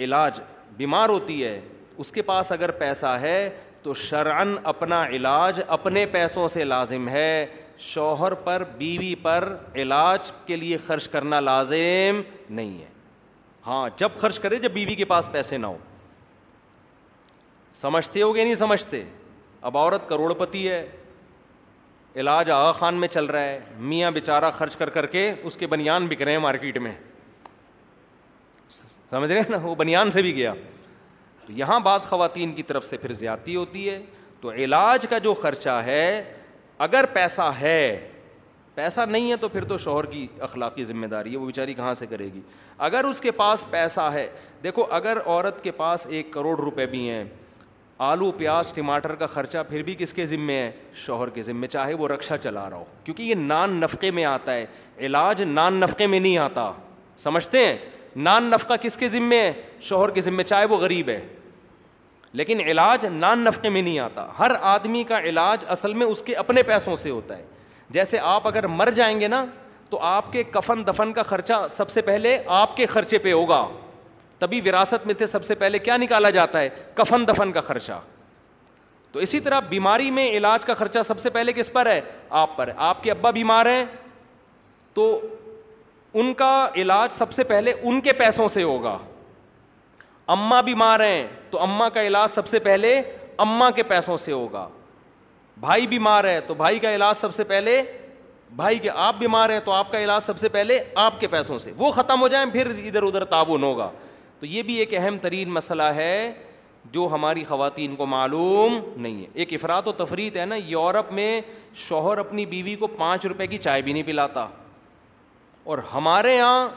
علاج بیمار ہوتی ہے اس کے پاس اگر پیسہ ہے تو شرعن اپنا علاج اپنے پیسوں سے لازم ہے شوہر پر بیوی پر علاج کے لیے خرچ کرنا لازم نہیں ہے ہاں جب خرچ کرے جب بیوی کے پاس پیسے نہ ہو سمجھتے ہو گے نہیں سمجھتے اب عورت کروڑ پتی ہے علاج آغا خان میں چل رہا ہے میاں بیچارہ خرچ کر کر کے اس کے بنیان بک رہے ہیں مارکیٹ میں سمجھ رہے ہیں نا وہ بنیان سے بھی گیا تو یہاں بعض خواتین کی طرف سے پھر زیادتی ہوتی ہے تو علاج کا جو خرچہ ہے اگر پیسہ ہے پیسہ نہیں ہے تو پھر تو شوہر کی اخلاقی ذمہ داری ہے وہ بیچاری کہاں سے کرے گی اگر اس کے پاس پیسہ ہے دیکھو اگر عورت کے پاس ایک کروڑ روپے بھی ہیں آلو پیاز ٹماٹر کا خرچہ پھر بھی کس کے ذمے ہے شوہر کے ذمے چاہے وہ رکشا چلا رہا ہو کیونکہ یہ نان نفقے میں آتا ہے علاج نان نفقے میں نہیں آتا سمجھتے ہیں نان نفقہ کس کے ذمے ہے شوہر کے ذمے چاہے وہ غریب ہے لیکن علاج نان نفقے میں نہیں آتا ہر آدمی کا علاج اصل میں اس کے اپنے پیسوں سے ہوتا ہے جیسے آپ اگر مر جائیں گے نا تو آپ کے کفن دفن کا خرچہ سب سے پہلے آپ کے خرچے پہ ہوگا تبھی وراثت میں تھے سب سے پہلے کیا نکالا جاتا ہے کفن دفن کا خرچہ تو اسی طرح بیماری میں علاج کا خرچہ سب سے پہلے کس پر ہے آپ پر آپ کے ابا بیمار ہیں تو ان کا علاج سب سے پہلے ان کے پیسوں سے ہوگا اماں بیمار ہیں تو اماں کا علاج سب سے پہلے اماں کے پیسوں سے ہوگا بھائی بیمار ہے تو بھائی کا علاج سب سے پہلے بھائی کے آپ بیمار ہیں تو آپ کا علاج سب سے پہلے آپ کے پیسوں سے وہ ختم ہو جائیں پھر ادھر ادھر تعاون ہوگا تو یہ بھی ایک اہم ترین مسئلہ ہے جو ہماری خواتین کو معلوم نہیں ہے ایک افراد و تفریح ہے نا یورپ میں شوہر اپنی بیوی کو پانچ روپے کی چائے بھی نہیں پلاتا اور ہمارے یہاں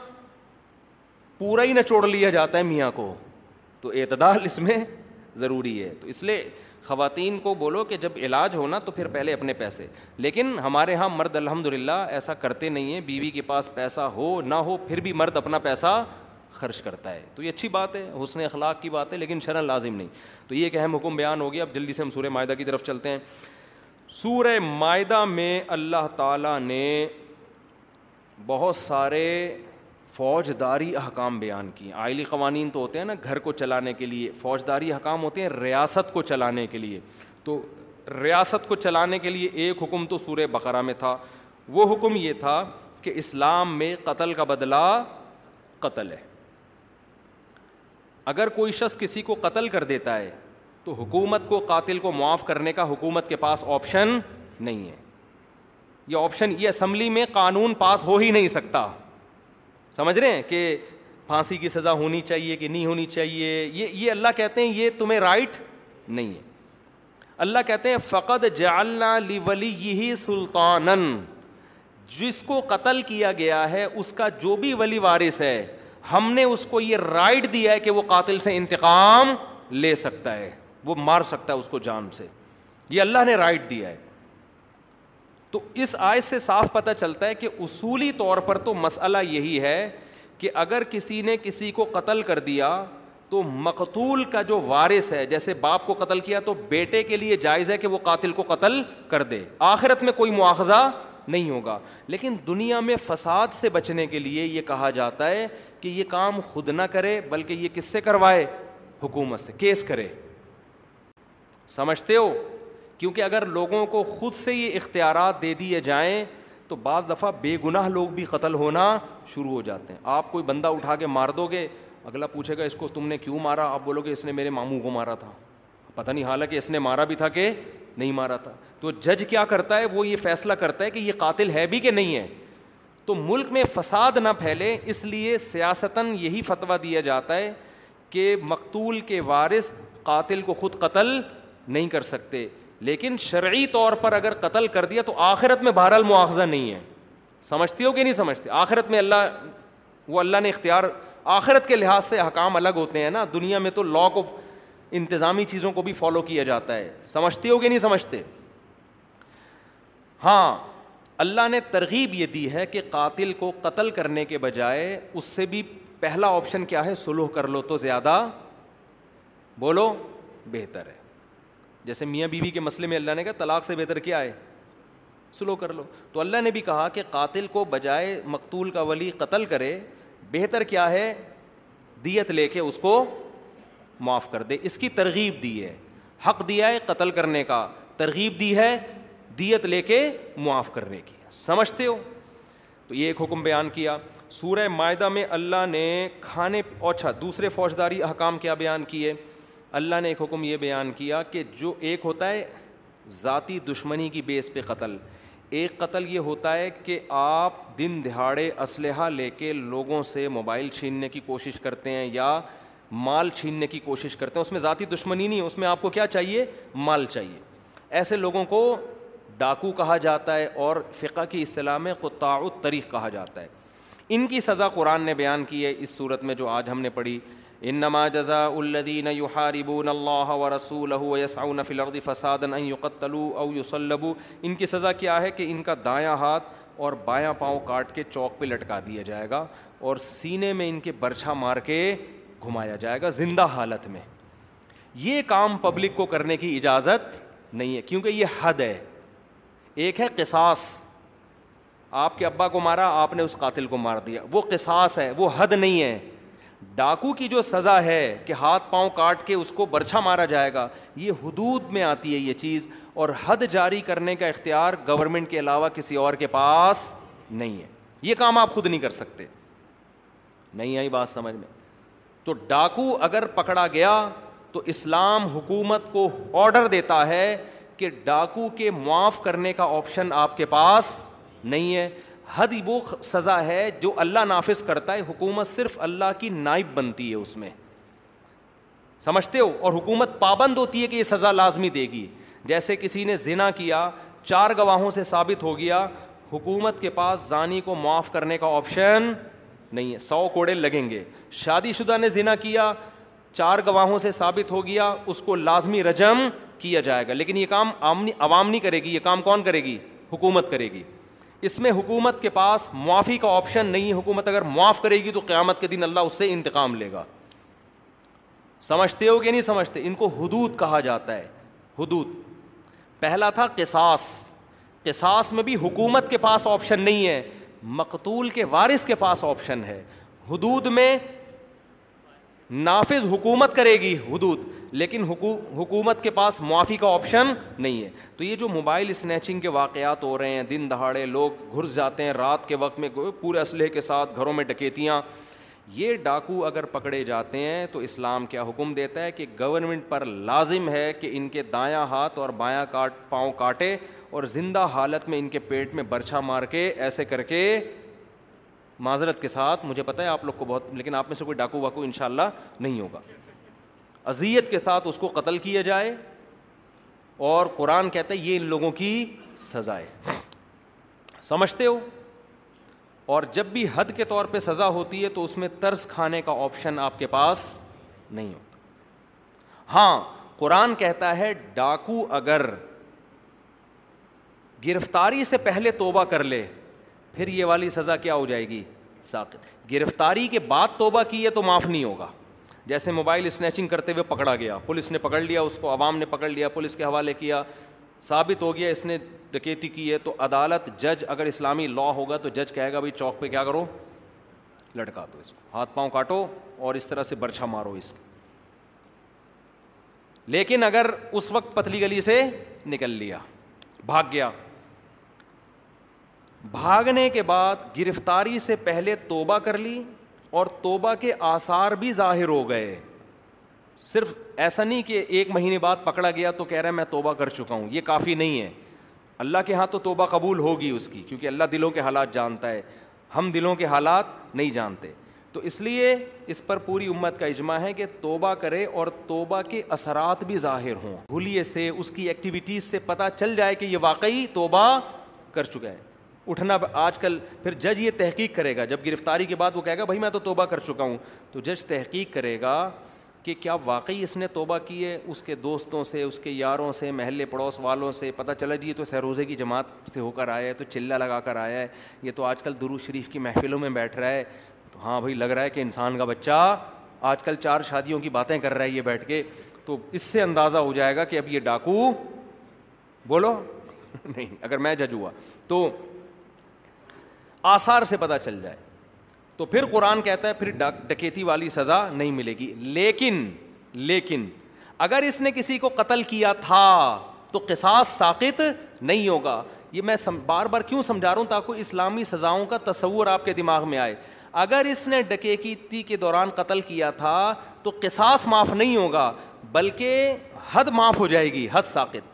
پورا ہی نچوڑ لیا جاتا ہے میاں کو تو اعتدال اس میں ضروری ہے تو اس لیے خواتین کو بولو کہ جب علاج ہونا تو پھر پہلے اپنے پیسے لیکن ہمارے ہاں مرد الحمد للہ ایسا کرتے نہیں ہیں بیوی کے پاس پیسہ ہو نہ ہو پھر بھی مرد اپنا پیسہ خرچ کرتا ہے تو یہ اچھی بات ہے حسن اخلاق کی بات ہے لیکن شرح لازم نہیں تو یہ ایک اہم حکم بیان ہو گیا اب جلدی سے ہم سورہ معاہدہ کی طرف چلتے ہیں سورہ معاہدہ میں اللہ تعالیٰ نے بہت سارے فوجداری احکام بیان کیے آئلی قوانین تو ہوتے ہیں نا گھر کو چلانے کے لیے فوجداری احکام ہوتے ہیں ریاست کو چلانے کے لیے تو ریاست کو چلانے کے لیے ایک حکم تو سورہ بقرہ میں تھا وہ حکم یہ تھا کہ اسلام میں قتل کا بدلہ قتل ہے اگر کوئی شخص کسی کو قتل کر دیتا ہے تو حکومت کو قاتل کو معاف کرنے کا حکومت کے پاس آپشن نہیں ہے یہ آپشن یہ اسمبلی میں قانون پاس ہو ہی نہیں سکتا سمجھ رہے ہیں کہ پھانسی کی سزا ہونی چاہیے کہ نہیں ہونی چاہیے یہ یہ اللہ کہتے ہیں یہ تمہیں رائٹ نہیں ہے اللہ کہتے ہیں فقط جعلنا لی ولی یہی سلطان جس کو قتل کیا گیا ہے اس کا جو بھی ولی وارث ہے ہم نے اس کو یہ رائٹ دیا ہے کہ وہ قاتل سے انتقام لے سکتا ہے وہ مار سکتا ہے اس کو جان سے یہ اللہ نے رائٹ دیا ہے تو اس آئ سے صاف پتہ چلتا ہے کہ اصولی طور پر تو مسئلہ یہی ہے کہ اگر کسی نے کسی کو قتل کر دیا تو مقتول کا جو وارث ہے جیسے باپ کو قتل کیا تو بیٹے کے لیے جائز ہے کہ وہ قاتل کو قتل کر دے آخرت میں کوئی مواخذہ نہیں ہوگا لیکن دنیا میں فساد سے بچنے کے لیے یہ کہا جاتا ہے کہ یہ کام خود نہ کرے بلکہ یہ کس سے کروائے حکومت سے کیس کرے سمجھتے ہو کیونکہ اگر لوگوں کو خود سے یہ اختیارات دے دیے جائیں تو بعض دفعہ بے گناہ لوگ بھی قتل ہونا شروع ہو جاتے ہیں آپ کوئی بندہ اٹھا کے مار دو گے اگلا پوچھے گا اس کو تم نے کیوں مارا آپ بولو گے اس نے میرے ماموں کو مارا تھا پتہ نہیں حالانکہ اس نے مارا بھی تھا کہ نہیں مارا تھا تو جج کیا کرتا ہے وہ یہ فیصلہ کرتا ہے کہ یہ قاتل ہے بھی کہ نہیں ہے تو ملک میں فساد نہ پھیلے اس لیے سیاستاً یہی فتویٰ دیا جاتا ہے کہ مقتول کے وارث قاتل کو خود قتل نہیں کر سکتے لیکن شرعی طور پر اگر قتل کر دیا تو آخرت میں بہر مواخذہ نہیں ہے سمجھتی کہ نہیں سمجھتے آخرت میں اللہ وہ اللہ نے اختیار آخرت کے لحاظ سے حکام الگ ہوتے ہیں نا دنیا میں تو کو انتظامی چیزوں کو بھی فالو کیا جاتا ہے سمجھتے ہو کہ نہیں سمجھتے ہاں اللہ نے ترغیب یہ دی ہے کہ قاتل کو قتل کرنے کے بجائے اس سے بھی پہلا آپشن کیا ہے سلوح کر لو تو زیادہ بولو بہتر ہے جیسے میاں بیوی بی کے مسئلے میں اللہ نے کہا طلاق سے بہتر کیا ہے سلو کر لو تو اللہ نے بھی کہا کہ قاتل کو بجائے مقتول کا ولی قتل کرے بہتر کیا ہے دیت لے کے اس کو معاف کر دے اس کی ترغیب دی ہے حق دیا ہے قتل کرنے کا ترغیب دی ہے دیت لے کے معاف کرنے کی سمجھتے ہو تو یہ ایک حکم بیان کیا سورہ معدہ میں اللہ نے کھانے اچھا دوسرے فوجداری احکام کیا بیان کیے اللہ نے ایک حکم یہ بیان کیا کہ جو ایک ہوتا ہے ذاتی دشمنی کی بیس پہ قتل ایک قتل یہ ہوتا ہے کہ آپ دن دہاڑے اسلحہ لے کے لوگوں سے موبائل چھیننے کی کوشش کرتے ہیں یا مال چھیننے کی کوشش کرتے ہیں اس میں ذاتی دشمنی نہیں اس میں آپ کو کیا چاہیے مال چاہیے ایسے لوگوں کو ڈاکو کہا جاتا ہے اور فقہ کی اصطلاح میں قطاع طریق کہا جاتا ہے ان کی سزا قرآن نے بیان کی ہے اس صورت میں جو آج ہم نے پڑھی انما جزاء الذين يحاربون الله ورسوله ويسعون في الارض فسادا ان يقتلوا او يصلبوا ان کی سزا کیا ہے کہ ان کا دایاں ہاتھ اور بایاں پاؤں کاٹ کے چوک پہ لٹکا دیا جائے گا اور سینے میں ان کے برچھا مار کے گھمایا جائے گا زندہ حالت میں یہ کام پبلک کو کرنے کی اجازت نہیں ہے کیونکہ یہ حد ہے ایک ہے قصاص آپ کے ابا کو مارا آپ نے اس قاتل کو مار دیا وہ قصاص ہے وہ حد نہیں ہے ڈاکو کی جو سزا ہے کہ ہاتھ پاؤں کاٹ کے اس کو برچھا مارا جائے گا یہ حدود میں آتی ہے یہ چیز اور حد جاری کرنے کا اختیار گورنمنٹ کے علاوہ کسی اور کے پاس نہیں ہے یہ کام آپ خود نہیں کر سکتے نہیں آئی بات سمجھ میں تو ڈاکو اگر پکڑا گیا تو اسلام حکومت کو آڈر دیتا ہے کہ ڈاکو کے معاف کرنے کا آپشن آپ کے پاس نہیں ہے حد وہ سزا ہے جو اللہ نافذ کرتا ہے حکومت صرف اللہ کی نائب بنتی ہے اس میں سمجھتے ہو اور حکومت پابند ہوتی ہے کہ یہ سزا لازمی دے گی جیسے کسی نے ذنا کیا چار گواہوں سے ثابت ہو گیا حکومت کے پاس ضانی کو معاف کرنے کا آپشن نہیں ہے سو کوڑے لگیں گے شادی شدہ نے ذنا کیا چار گواہوں سے ثابت ہو گیا اس کو لازمی رجم کیا جائے گا لیکن یہ کام عوام نہیں کرے گی یہ کام کون کرے گی حکومت کرے گی اس میں حکومت کے پاس معافی کا آپشن نہیں حکومت اگر معاف کرے گی تو قیامت کے دن اللہ اس سے انتقام لے گا سمجھتے ہو کہ نہیں سمجھتے ان کو حدود کہا جاتا ہے حدود پہلا تھا قصاص قصاص میں بھی حکومت کے پاس آپشن نہیں ہے مقتول کے وارث کے پاس آپشن ہے حدود میں نافذ حکومت کرے گی حدود لیکن حکومت کے پاس معافی کا آپشن نہیں ہے تو یہ جو موبائل اسنیچنگ کے واقعات ہو رہے ہیں دن دہاڑے لوگ گھس جاتے ہیں رات کے وقت میں پورے اسلحے کے ساتھ گھروں میں ڈکیتیاں یہ ڈاکو اگر پکڑے جاتے ہیں تو اسلام کیا حکم دیتا ہے کہ گورنمنٹ پر لازم ہے کہ ان کے دایاں ہاتھ اور بایاں کاٹ پاؤں کاٹے اور زندہ حالت میں ان کے پیٹ میں برچھا مار کے ایسے کر کے معذرت کے ساتھ مجھے پتہ ہے آپ لوگ کو بہت لیکن آپ میں سے کوئی ڈاکو واکو ان شاء اللہ نہیں ہوگا اذیت کے ساتھ اس کو قتل کیا جائے اور قرآن کہتا ہے یہ ان لوگوں کی سزا ہے سمجھتے ہو اور جب بھی حد کے طور پہ سزا ہوتی ہے تو اس میں ترس کھانے کا آپشن آپ کے پاس نہیں ہوتا ہاں قرآن کہتا ہے ڈاکو اگر گرفتاری سے پہلے توبہ کر لے پھر یہ والی سزا کیا ہو جائے گی ساقت گرفتاری کے بعد توبہ کی ہے تو معاف نہیں ہوگا جیسے موبائل اسنیچنگ کرتے ہوئے پکڑا گیا پولیس نے پکڑ لیا اس کو عوام نے پکڑ لیا پولیس کے حوالے کیا ثابت ہو گیا اس نے ڈکیتی کی ہے تو عدالت جج اگر اسلامی لا ہوگا تو جج کہے گا بھائی چوک پہ کیا کرو لٹکا دو اس کو ہاتھ پاؤں کاٹو اور اس طرح سے برچھا مارو اس کو لیکن اگر اس وقت پتلی گلی سے نکل لیا بھاگ گیا بھاگنے کے بعد گرفتاری سے پہلے توبہ کر لی اور توبہ کے آثار بھی ظاہر ہو گئے صرف ایسا نہیں کہ ایک مہینے بعد پکڑا گیا تو کہہ رہا ہے میں توبہ کر چکا ہوں یہ کافی نہیں ہے اللہ کے ہاں تو توبہ قبول ہوگی اس کی کیونکہ اللہ دلوں کے حالات جانتا ہے ہم دلوں کے حالات نہیں جانتے تو اس لیے اس پر پوری امت کا اجماع ہے کہ توبہ کرے اور توبہ کے اثرات بھی ظاہر ہوں بھولیے سے اس کی ایکٹیویٹیز سے پتہ چل جائے کہ یہ واقعی توبہ کر چکا ہے اٹھنا آج کل پھر جج یہ تحقیق کرے گا جب گرفتاری کے بعد وہ کہے گا بھائی میں تو توبہ کر چکا ہوں تو جج تحقیق کرے گا کہ کیا واقعی اس نے توبہ کی ہے اس کے دوستوں سے اس کے یاروں سے محلے پڑوس والوں سے پتہ چلا جی یہ تو سہروزے کی جماعت سے ہو کر آیا ہے تو چلہ لگا کر آیا ہے یہ تو آج کل درو شریف کی محفلوں میں بیٹھ رہا ہے تو ہاں بھائی لگ رہا ہے کہ انسان کا بچہ آج کل چار شادیوں کی باتیں کر رہا ہے یہ بیٹھ کے تو اس سے اندازہ ہو جائے گا کہ اب یہ ڈاکو بولو نہیں اگر میں جج ہوا تو آثار سے پتہ چل جائے تو پھر قرآن کہتا ہے پھر ڈکیتی والی سزا نہیں ملے گی لیکن لیکن اگر اس نے کسی کو قتل کیا تھا تو قصاص ساقت نہیں ہوگا یہ میں بار بار کیوں سمجھا رہا ہوں تاکہ اسلامی سزاؤں کا تصور آپ کے دماغ میں آئے اگر اس نے ڈکیتی کے دوران قتل کیا تھا تو قصاص معاف نہیں ہوگا بلکہ حد معاف ہو جائے گی حد ساقت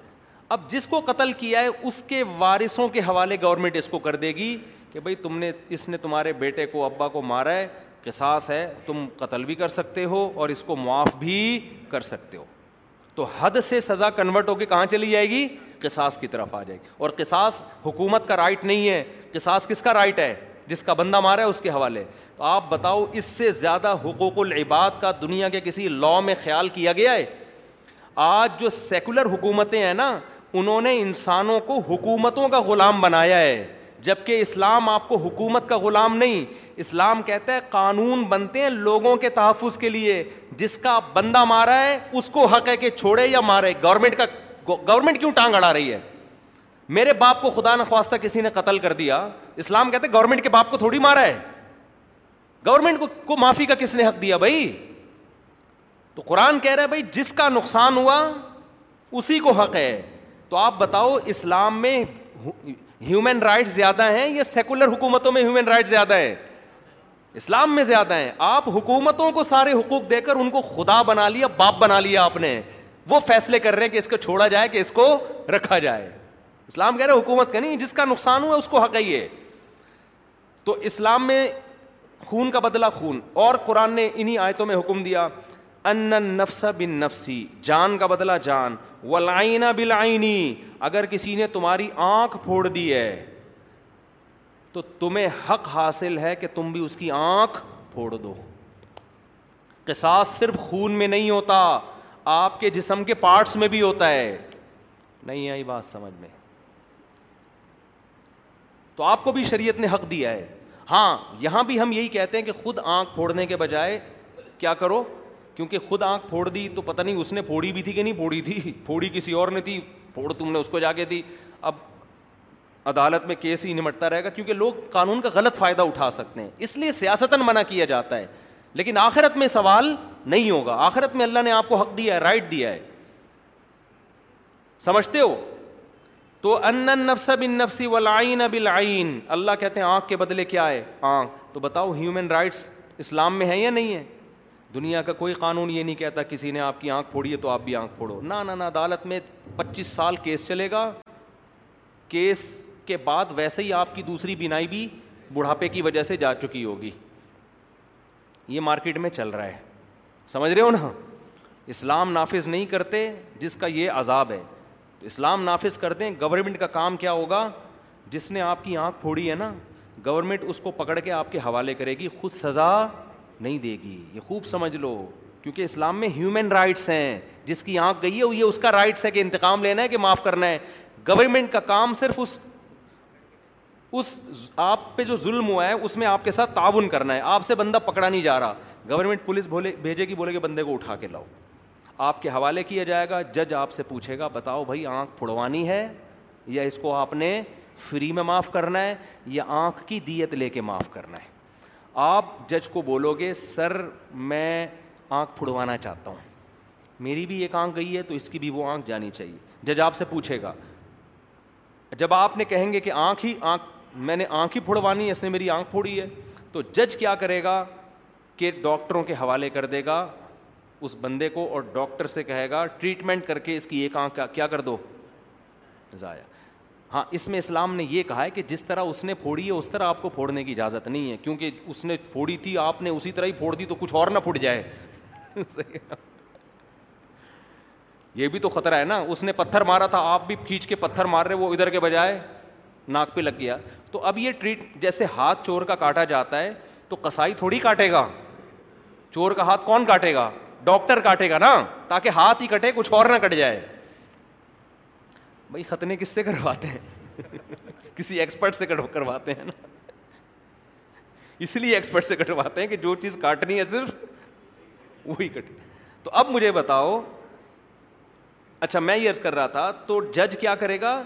اب جس کو قتل کیا ہے اس کے وارثوں کے حوالے گورنمنٹ اس کو کر دے گی کہ بھائی تم نے اس نے تمہارے بیٹے کو ابا کو مارا ہے قصاص ہے تم قتل بھی کر سکتے ہو اور اس کو معاف بھی کر سکتے ہو تو حد سے سزا کنورٹ ہو کے کہاں چلی جائے گی قصاص کی طرف آ جائے گی اور قصاص حکومت کا رائٹ نہیں ہے قصاص کس کا رائٹ ہے جس کا بندہ مارا ہے اس کے حوالے تو آپ بتاؤ اس سے زیادہ حقوق العباد کا دنیا کے کسی لاء میں خیال کیا گیا ہے آج جو سیکولر حکومتیں ہیں نا انہوں نے انسانوں کو حکومتوں کا غلام بنایا ہے جبکہ اسلام آپ کو حکومت کا غلام نہیں اسلام کہتا ہے قانون بنتے ہیں لوگوں کے تحفظ کے لیے جس کا بندہ مارا ہے اس کو حق ہے کہ چھوڑے یا مارے گورنمنٹ کا گورنمنٹ کیوں ٹانگ اڑا رہی ہے میرے باپ کو خدا نخواستہ کسی نے قتل کر دیا اسلام کہتے گورنمنٹ کے باپ کو تھوڑی مارا ہے گورنمنٹ کو معافی کا کس نے حق دیا بھائی تو قرآن کہہ رہا ہے بھائی جس کا نقصان ہوا اسی کو حق ہے تو آپ بتاؤ اسلام میں ہیومن رائٹ زیادہ ہیں یا سیکولر حکومتوں میں ہیومن رائٹ زیادہ ہیں اسلام میں زیادہ ہیں آپ حکومتوں کو سارے حقوق دے کر ان کو خدا بنا لیا باپ بنا لیا آپ نے وہ فیصلے کر رہے ہیں کہ اس کو چھوڑا جائے کہ اس کو رکھا جائے اسلام کہہ رہے حکومت کا نہیں جس کا نقصان ہوا اس کو حق ہی ہے تو اسلام میں خون کا بدلہ خون اور قرآن نے انہی آیتوں میں حکم دیا ان نفس بن نفسی جان کا بدلا جان و لائنا بلائنی اگر کسی نے تمہاری آنکھ پھوڑ دی ہے تو تمہیں حق حاصل ہے کہ تم بھی اس کی آنکھ پھوڑ دو قصاص صرف خون میں نہیں ہوتا آپ کے جسم کے پارٹس میں بھی ہوتا ہے نہیں آئی بات سمجھ میں تو آپ کو بھی شریعت نے حق دیا ہے ہاں یہاں بھی ہم یہی کہتے ہیں کہ خود آنکھ پھوڑنے کے بجائے کیا کرو کیونکہ خود آنکھ پھوڑ دی تو پتہ نہیں اس نے پھوڑی بھی تھی کہ نہیں پھوڑی تھی پھوڑی کسی اور نے تھی پھوڑ تم نے اس کو جا کے دی اب عدالت میں کیس ہی نمٹتا رہے گا کیونکہ لوگ قانون کا غلط فائدہ اٹھا سکتے ہیں اس لیے سیاستاً منع کیا جاتا ہے لیکن آخرت میں سوال نہیں ہوگا آخرت میں اللہ نے آپ کو حق دیا ہے رائٹ دیا ہے سمجھتے ہو تو ان نفس بن نفسی اللہ کہتے ہیں آنکھ کے بدلے کیا ہے آنکھ تو بتاؤ ہیومن رائٹس اسلام میں ہے یا نہیں ہے دنیا کا کوئی قانون یہ نہیں کہتا کسی نے آپ کی آنکھ پھوڑی ہے تو آپ بھی آنکھ پھوڑو نہ نہ عدالت میں پچیس سال کیس چلے گا کیس کے بعد ویسے ہی آپ کی دوسری بینائی بھی بڑھاپے کی وجہ سے جا چکی ہوگی یہ مارکیٹ میں چل رہا ہے سمجھ رہے ہو نا اسلام نافذ نہیں کرتے جس کا یہ عذاب ہے تو اسلام نافذ کر دیں گورنمنٹ کا کام کیا ہوگا جس نے آپ کی آنکھ پھوڑی ہے نا گورنمنٹ اس کو پکڑ کے آپ کے حوالے کرے گی خود سزا نہیں دے گی یہ خوب سمجھ لو کیونکہ اسلام میں ہیومن رائٹس ہیں جس کی آنکھ گئی ہے وہ یہ اس کا رائٹس ہے کہ انتقام لینا ہے کہ معاف کرنا ہے گورنمنٹ کا کام صرف اس اس آپ پہ جو ظلم ہوا ہے اس میں آپ کے ساتھ تعاون کرنا ہے آپ سے بندہ پکڑا نہیں جا رہا گورنمنٹ پولیس بولے بھیجے گی بولے کہ بندے کو اٹھا کے لاؤ آپ کے حوالے کیا جائے گا جج آپ سے پوچھے گا بتاؤ بھائی آنکھ پھڑوانی ہے یا اس کو آپ نے فری میں معاف کرنا ہے یا آنکھ کی دیت لے کے معاف کرنا ہے آپ جج کو بولو گے سر میں آنکھ پھڑوانا چاہتا ہوں میری بھی ایک آنکھ گئی ہے تو اس کی بھی وہ آنکھ جانی چاہیے جج آپ سے پوچھے گا جب آپ نے کہیں گے کہ آنکھ ہی آنکھ میں نے آنکھ ہی پھڑوانی ہے اس نے میری آنکھ پھوڑی ہے تو جج کیا کرے گا کہ ڈاکٹروں کے حوالے کر دے گا اس بندے کو اور ڈاکٹر سے کہے گا ٹریٹمنٹ کر کے اس کی ایک آنکھ کیا کر دو ضائع ہاں اس میں اسلام نے یہ کہا ہے کہ جس طرح اس نے پھوڑی ہے اس طرح آپ کو پھوڑنے کی اجازت نہیں ہے کیونکہ اس نے پھوڑی تھی آپ نے اسی طرح ہی پھوڑ دی تو کچھ اور نہ پھٹ جائے یہ بھی تو خطرہ ہے نا اس نے پتھر مارا تھا آپ بھی کھینچ کے پتھر مار رہے وہ ادھر کے بجائے ناک پہ لگ گیا تو اب یہ ٹریٹ جیسے ہاتھ چور کا کاٹا جاتا ہے تو کسائی تھوڑی کاٹے گا چور کا ہاتھ کون کاٹے گا ڈاکٹر کاٹے گا نا تاکہ ہاتھ ہی کٹے کچھ اور نہ کٹ جائے بھائی ختنے کس سے کرواتے ہیں کسی ایکسپرٹ سے کرواتے ہیں نا اس لیے ایکسپرٹ سے کٹواتے ہیں کہ جو چیز کاٹنی ہے صرف وہی کٹ تو اب مجھے بتاؤ اچھا میں یہ عرض کر رہا تھا تو جج کیا کرے گا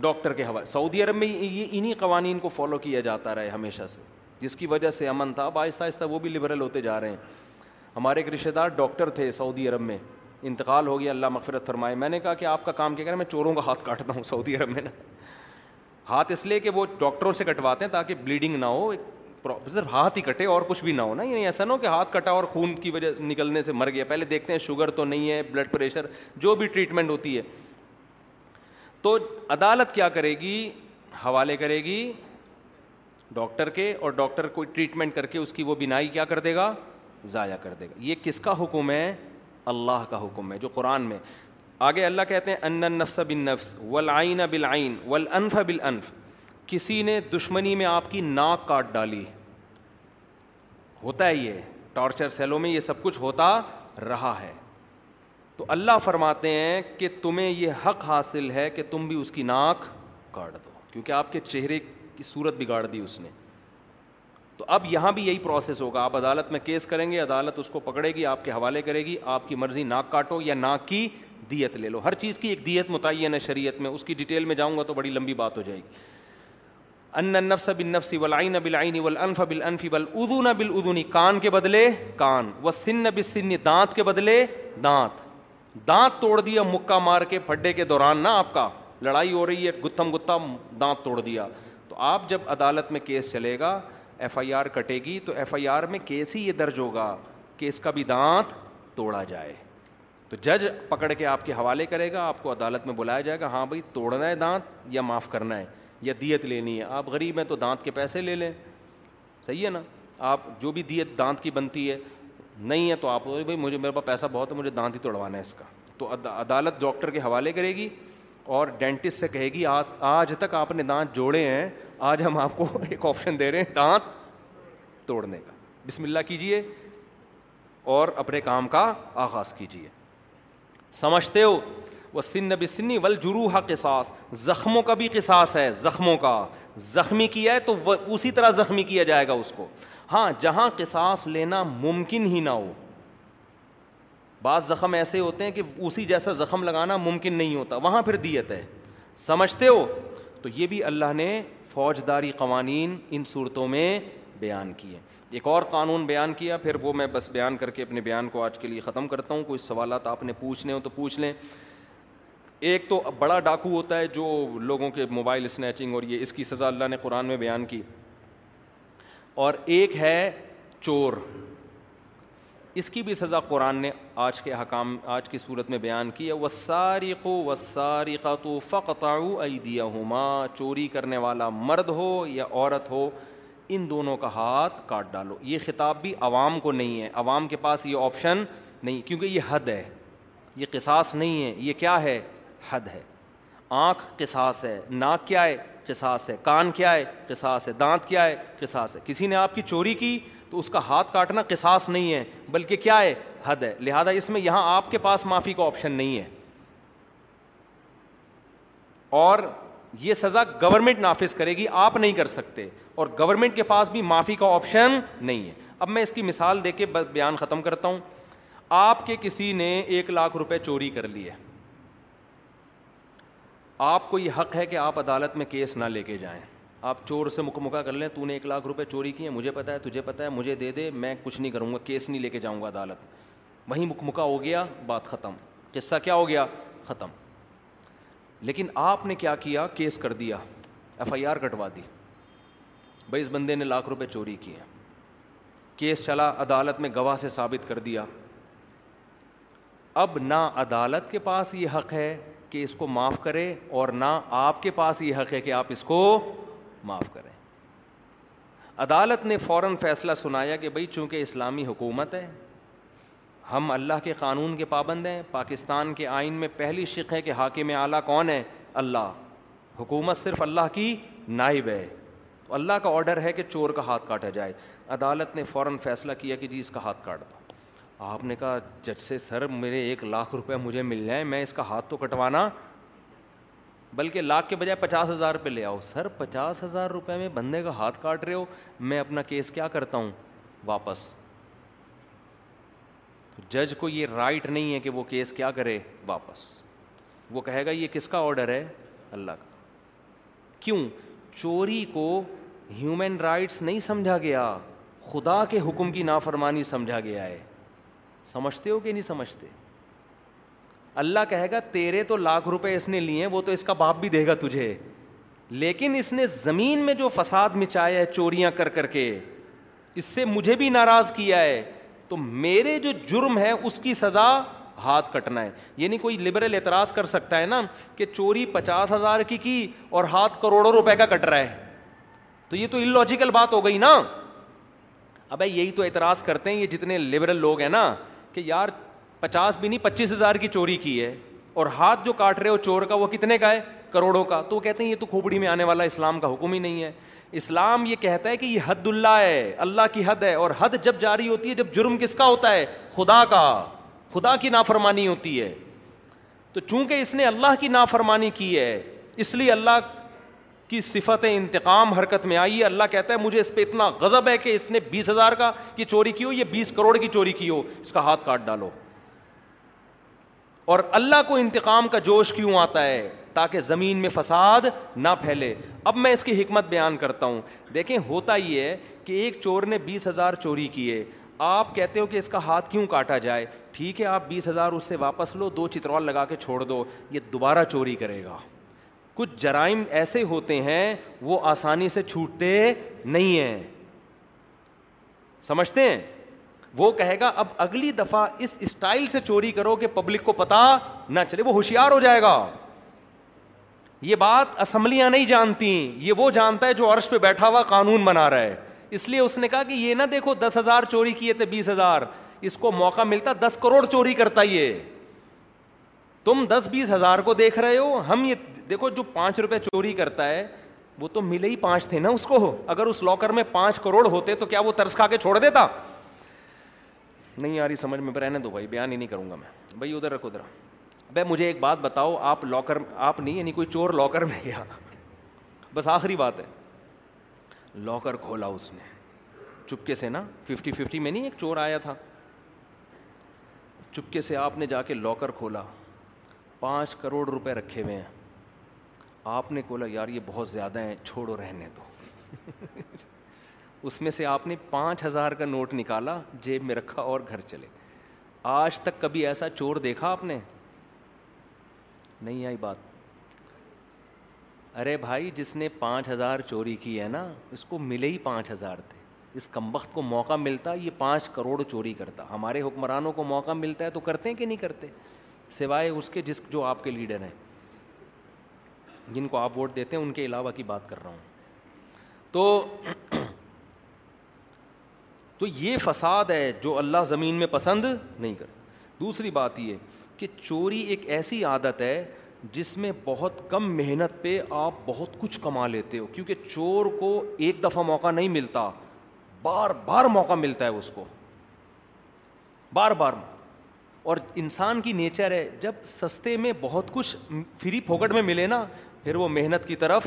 ڈاکٹر کے حوالے سعودی عرب میں یہ انہیں قوانین کو فالو کیا جاتا رہا ہمیشہ سے جس کی وجہ سے امن تھا اب آہستہ آہستہ وہ بھی لبرل ہوتے جا رہے ہیں ہمارے ایک رشتے دار ڈاکٹر تھے سعودی عرب میں انتقال ہو گیا اللہ مغفرت فرمائے میں نے کہا کہ آپ کا کام کیا کریں میں چوروں کا ہاتھ کاٹتا ہوں سعودی عرب میں نا ہاتھ اس لیے کہ وہ ڈاکٹروں سے کٹواتے ہیں تاکہ بلیڈنگ نہ ہو ایک صرف ہاتھ ہی کٹے اور کچھ بھی نہ ہو نا یہ یعنی ایسا نہ ہو کہ ہاتھ کٹا اور خون کی وجہ نکلنے سے مر گیا پہلے دیکھتے ہیں شوگر تو نہیں ہے بلڈ پریشر جو بھی ٹریٹمنٹ ہوتی ہے تو عدالت کیا کرے گی حوالے کرے گی ڈاکٹر کے اور ڈاکٹر کوئی ٹریٹمنٹ کر کے اس کی وہ بینائی کیا کر دے گا ضائع کر دے گا یہ کس کا حکم ہے اللہ کا حکم ہے جو قرآن میں آگے اللہ کہتے ہیں بل آئین ول انف بالعین بل انف کسی نے دشمنی میں آپ کی ناک کاٹ ڈالی ہوتا ہے یہ ٹارچر سیلوں میں یہ سب کچھ ہوتا رہا ہے تو اللہ فرماتے ہیں کہ تمہیں یہ حق حاصل ہے کہ تم بھی اس کی ناک کاٹ دو کیونکہ آپ کے چہرے کی صورت بگاڑ دی اس نے تو اب یہاں بھی یہی پروسیس ہوگا آپ عدالت میں کیس کریں گے عدالت اس کو پکڑے گی آپ کے حوالے کرے گی آپ کی مرضی ناک کاٹو یا ناک کی دیت لے لو ہر چیز کی ایک دیت متعین ہے شریعت میں اس کی ڈیٹیل میں جاؤں گا تو بڑی لمبی بات ہو جائے گی ان ادونا بل ادونی کان کے بدلے کان و سن بل سن دانت کے بدلے دانت دانت توڑ دیا مکہ مار کے پھڈے کے دوران نا آپ کا لڑائی ہو رہی ہے گتھم گتم دانت توڑ دیا تو آپ جب عدالت میں کیس چلے گا ایف آئی آر کٹے گی تو ایف آئی آر میں کیس ہی یہ درج ہوگا کہ اس کا بھی دانت توڑا جائے تو جج پکڑ کے آپ کے حوالے کرے گا آپ کو عدالت میں بلایا جائے گا ہاں بھائی توڑنا ہے دانت یا معاف کرنا ہے یا دیت لینی ہے آپ غریب ہیں تو دانت کے پیسے لے لیں صحیح ہے نا آپ جو بھی دیت دانت کی بنتی ہے نہیں ہے تو آپ بھائی مجھے میرے پاس پیسہ بہت ہے مجھے دانت ہی توڑوانا ہے اس کا تو عدالت ڈاکٹر کے حوالے کرے گی اور ڈینٹسٹ سے کہے گی آج تک آپ نے دانت جوڑے ہیں آج ہم آپ کو ایک آپشن دے رہے ہیں دانت توڑنے کا بسم اللہ کیجیے اور اپنے کام کا آغاز کیجیے سمجھتے ہو وہ سن بسنی ول جروحا قصاص زخموں کا بھی قصاص ہے زخموں کا زخمی کیا ہے تو اسی طرح زخمی کیا جائے گا اس کو ہاں جہاں قساس لینا ممکن ہی نہ ہو بعض زخم ایسے ہوتے ہیں کہ اسی جیسا زخم لگانا ممکن نہیں ہوتا وہاں پھر دیت ہے سمجھتے ہو تو یہ بھی اللہ نے فوجداری قوانین ان صورتوں میں بیان کیے ایک اور قانون بیان کیا پھر وہ میں بس بیان کر کے اپنے بیان کو آج کے لیے ختم کرتا ہوں کوئی سوالات آپ نے پوچھنے ہو تو پوچھ لیں ایک تو بڑا ڈاکو ہوتا ہے جو لوگوں کے موبائل اسنیچنگ اور یہ اس کی سزا اللہ نے قرآن میں بیان کی اور ایک ہے چور اس کی بھی سزا قرآن نے آج کے حکام آج کی صورت میں بیان کی ہے وہ ساری و ساری تو فقطاؤ چوری کرنے والا مرد ہو یا عورت ہو ان دونوں کا ہاتھ کاٹ ڈالو یہ خطاب بھی عوام کو نہیں ہے عوام کے پاس یہ آپشن نہیں کیونکہ یہ حد ہے یہ قصاص نہیں ہے یہ کیا ہے حد ہے آنکھ قصاص ہے ناک کیا ہے قصاص ہے کان کیا ہے قصاص ہے دانت کیا ہے قصاص ہے کسی نے آپ کی چوری کی تو اس کا ہاتھ کاٹنا قصاص نہیں ہے بلکہ کیا ہے حد ہے لہٰذا اس میں یہاں آپ کے پاس معافی کا آپشن نہیں ہے اور یہ سزا گورنمنٹ نافذ کرے گی آپ نہیں کر سکتے اور گورنمنٹ کے پاس بھی معافی کا آپشن نہیں ہے اب میں اس کی مثال دے کے بیان ختم کرتا ہوں آپ کے کسی نے ایک لاکھ روپے چوری کر لی ہے آپ کو یہ حق ہے کہ آپ عدالت میں کیس نہ لے کے جائیں آپ چور سے مکمکا مکا کر لیں تو نے ایک لاکھ روپے چوری کیے مجھے پتا ہے تجھے پتا ہے مجھے دے دے میں کچھ نہیں کروں گا کیس نہیں لے کے جاؤں گا عدالت وہیں مکمکا مکا ہو گیا بات ختم قصہ کیا ہو گیا ختم لیکن آپ نے کیا کیا کیس کر دیا ایف آئی آر کٹوا دی بھائی اس بندے نے لاکھ روپے چوری کیے کیس چلا عدالت میں گواہ سے ثابت کر دیا اب نہ عدالت کے پاس یہ حق ہے کہ اس کو معاف کرے اور نہ آپ کے پاس یہ حق ہے کہ آپ اس کو معاف کریں عدالت نے فوراً فیصلہ سنایا کہ بھائی چونکہ اسلامی حکومت ہے ہم اللہ کے قانون کے پابند ہیں پاکستان کے آئین میں پہلی شک ہے کہ حاکم اعلیٰ کون ہے اللہ حکومت صرف اللہ کی نائب ہے تو اللہ کا آڈر ہے کہ چور کا ہاتھ کاٹا جائے عدالت نے فوراً فیصلہ کیا کہ جی اس کا ہاتھ کاٹ دو آپ نے کہا جج سے سر میرے ایک لاکھ روپے مجھے مل جائیں میں اس کا ہاتھ تو کٹوانا بلکہ لاکھ کے بجائے پچاس ہزار پہ لے آؤ سر پچاس ہزار روپے میں بندے کا ہاتھ کاٹ رہے ہو میں اپنا کیس کیا کرتا ہوں واپس تو جج کو یہ رائٹ نہیں ہے کہ وہ کیس کیا کرے واپس وہ کہے گا یہ کس کا آڈر ہے اللہ کا کیوں چوری کو ہیومن رائٹس نہیں سمجھا گیا خدا کے حکم کی نافرمانی سمجھا گیا ہے سمجھتے ہو کہ نہیں سمجھتے اللہ کہے گا تیرے تو لاکھ روپے اس نے لیے ہیں وہ تو اس کا باپ بھی دے گا تجھے لیکن اس نے زمین میں جو فساد مچایا ہے چوریاں کر کر کے اس سے مجھے بھی ناراض کیا ہے تو میرے جو جرم ہے اس کی سزا ہاتھ کٹنا ہے یعنی کوئی لبرل اعتراض کر سکتا ہے نا کہ چوری پچاس ہزار کی کی اور ہاتھ کروڑوں روپے کا کٹ رہا ہے تو یہ تو ان لوجیکل بات ہو گئی نا اب یہی تو اعتراض کرتے ہیں یہ جتنے لبرل لوگ ہیں نا کہ یار پچاس بھی نہیں پچیس ہزار کی چوری کی ہے اور ہاتھ جو کاٹ رہے ہو چور کا وہ کتنے کا ہے کروڑوں کا تو وہ کہتے ہیں یہ تو کھوپڑی میں آنے والا اسلام کا حکم ہی نہیں ہے اسلام یہ کہتا ہے کہ یہ حد اللہ ہے اللہ کی حد ہے اور حد جب جاری ہوتی ہے جب جرم کس کا ہوتا ہے خدا کا خدا کی نافرمانی ہوتی ہے تو چونکہ اس نے اللہ کی نافرمانی کی ہے اس لیے اللہ کی صفت انتقام حرکت میں آئی ہے اللہ کہتا ہے مجھے اس پہ اتنا غضب ہے کہ اس نے بیس ہزار کا کی چوری کی ہو یہ بیس کروڑ کی چوری کی ہو اس کا ہاتھ کاٹ ڈالو اور اللہ کو انتقام کا جوش کیوں آتا ہے تاکہ زمین میں فساد نہ پھیلے اب میں اس کی حکمت بیان کرتا ہوں دیکھیں ہوتا یہ ہے کہ ایک چور نے بیس ہزار چوری کی ہے آپ کہتے ہو کہ اس کا ہاتھ کیوں کاٹا جائے ٹھیک ہے آپ بیس ہزار اس سے واپس لو دو چترول لگا کے چھوڑ دو یہ دوبارہ چوری کرے گا کچھ جرائم ایسے ہوتے ہیں وہ آسانی سے چھوٹتے نہیں ہیں سمجھتے ہیں وہ کہے گا اب اگلی دفعہ اس اسٹائل سے چوری کرو کہ پبلک کو پتا نہ چلے وہ ہوشیار ہو جائے گا یہ بات اسمبلیاں نہیں جانتی یہ وہ جانتا ہے جو عرش پہ بیٹھا ہوا قانون بنا رہا ہے اس لیے اس نے کہا کہ یہ نہ دیکھو دس ہزار چوری کیے تھے بیس ہزار اس کو موقع ملتا دس کروڑ چوری کرتا یہ تم دس بیس ہزار کو دیکھ رہے ہو ہم یہ دیکھو جو پانچ روپے چوری کرتا ہے وہ تو ملے ہی پانچ تھے نا اس کو اگر اس لاکر میں پانچ کروڑ ہوتے تو کیا وہ ترس کھا کے چھوڑ دیتا نہیں آ رہی سمجھ میں رہنے دو بھائی بیان ہی نہیں کروں گا میں بھائی ادھر رکھو ادھر بھائی مجھے ایک بات بتاؤ آپ لاکر آپ نہیں یعنی کوئی چور لاکر میں گیا بس آخری بات ہے لاکر کھولا اس نے چپکے سے نا ففٹی ففٹی میں نہیں ایک چور آیا تھا چپکے سے آپ نے جا کے لاکر کھولا پانچ کروڑ روپے رکھے ہوئے ہیں آپ نے کھولا یار یہ بہت زیادہ ہیں چھوڑو رہنے دو اس میں سے آپ نے پانچ ہزار کا نوٹ نکالا جیب میں رکھا اور گھر چلے آج تک کبھی ایسا چور دیکھا آپ نے نہیں آئی بات ارے بھائی جس نے پانچ ہزار چوری کی ہے نا اس کو ملے ہی پانچ ہزار تھے اس کم وقت کو موقع ملتا یہ پانچ کروڑ چوری کرتا ہمارے حکمرانوں کو موقع ملتا ہے تو کرتے ہیں کہ نہیں کرتے سوائے اس کے جس جو آپ کے لیڈر ہیں جن کو آپ ووٹ دیتے ہیں ان کے علاوہ کی بات کر رہا ہوں تو تو یہ فساد ہے جو اللہ زمین میں پسند نہیں کر دوسری بات یہ کہ چوری ایک ایسی عادت ہے جس میں بہت کم محنت پہ آپ بہت کچھ کما لیتے ہو کیونکہ چور کو ایک دفعہ موقع نہیں ملتا بار بار موقع ملتا ہے اس کو بار بار اور انسان کی نیچر ہے جب سستے میں بہت کچھ فری پھوکٹ میں ملے نا پھر وہ محنت کی طرف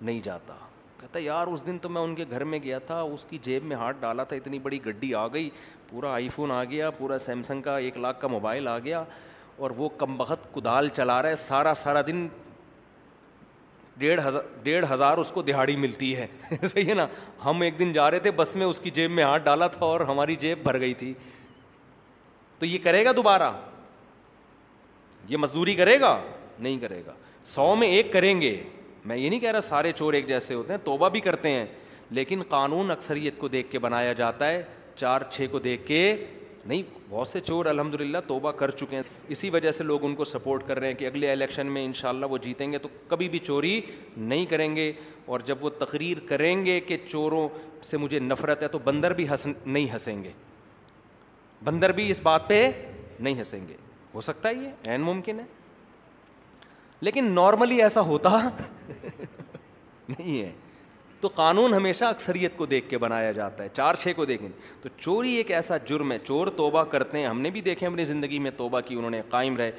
نہیں جاتا کہتا یار اس دن تو میں ان کے گھر میں گیا تھا اس کی جیب میں ہاتھ ڈالا تھا اتنی بڑی گڈی آ گئی پورا آئی فون آ گیا پورا سیمسنگ کا ایک لاکھ کا موبائل آ گیا اور وہ کم بہت کدال چلا رہا ہے سارا سارا دن ڈیڑھ ہزار ڈیڑھ ہزار اس کو دہاڑی ملتی ہے صحیح ہے نا ہم ایک دن جا رہے تھے بس میں اس کی جیب میں ہاتھ ڈالا تھا اور ہماری جیب بھر گئی تھی تو یہ کرے گا دوبارہ یہ مزدوری کرے گا نہیں کرے گا سو میں ایک کریں گے میں یہ نہیں کہہ رہا سارے چور ایک جیسے ہوتے ہیں توبہ بھی کرتے ہیں لیکن قانون اکثریت کو دیکھ کے بنایا جاتا ہے چار چھ کو دیکھ کے نہیں بہت سے چور الحمد للہ توبہ کر چکے ہیں اسی وجہ سے لوگ ان کو سپورٹ کر رہے ہیں کہ اگلے الیکشن میں ان شاء اللہ وہ جیتیں گے تو کبھی بھی چوری نہیں کریں گے اور جب وہ تقریر کریں گے کہ چوروں سے مجھے نفرت ہے تو بندر بھی ہنس نہیں ہنسیں گے بندر بھی اس بات پہ نہیں ہنسیں گے ہو سکتا ہے یہ عین ممکن ہے لیکن نارملی ایسا ہوتا نہیں ہے تو قانون ہمیشہ اکثریت کو دیکھ کے بنایا جاتا ہے چار چھ کو دیکھیں تو چوری ایک ایسا جرم ہے چور توبہ کرتے ہیں ہم نے بھی دیکھے اپنی زندگی میں توبہ کی انہوں نے قائم رہے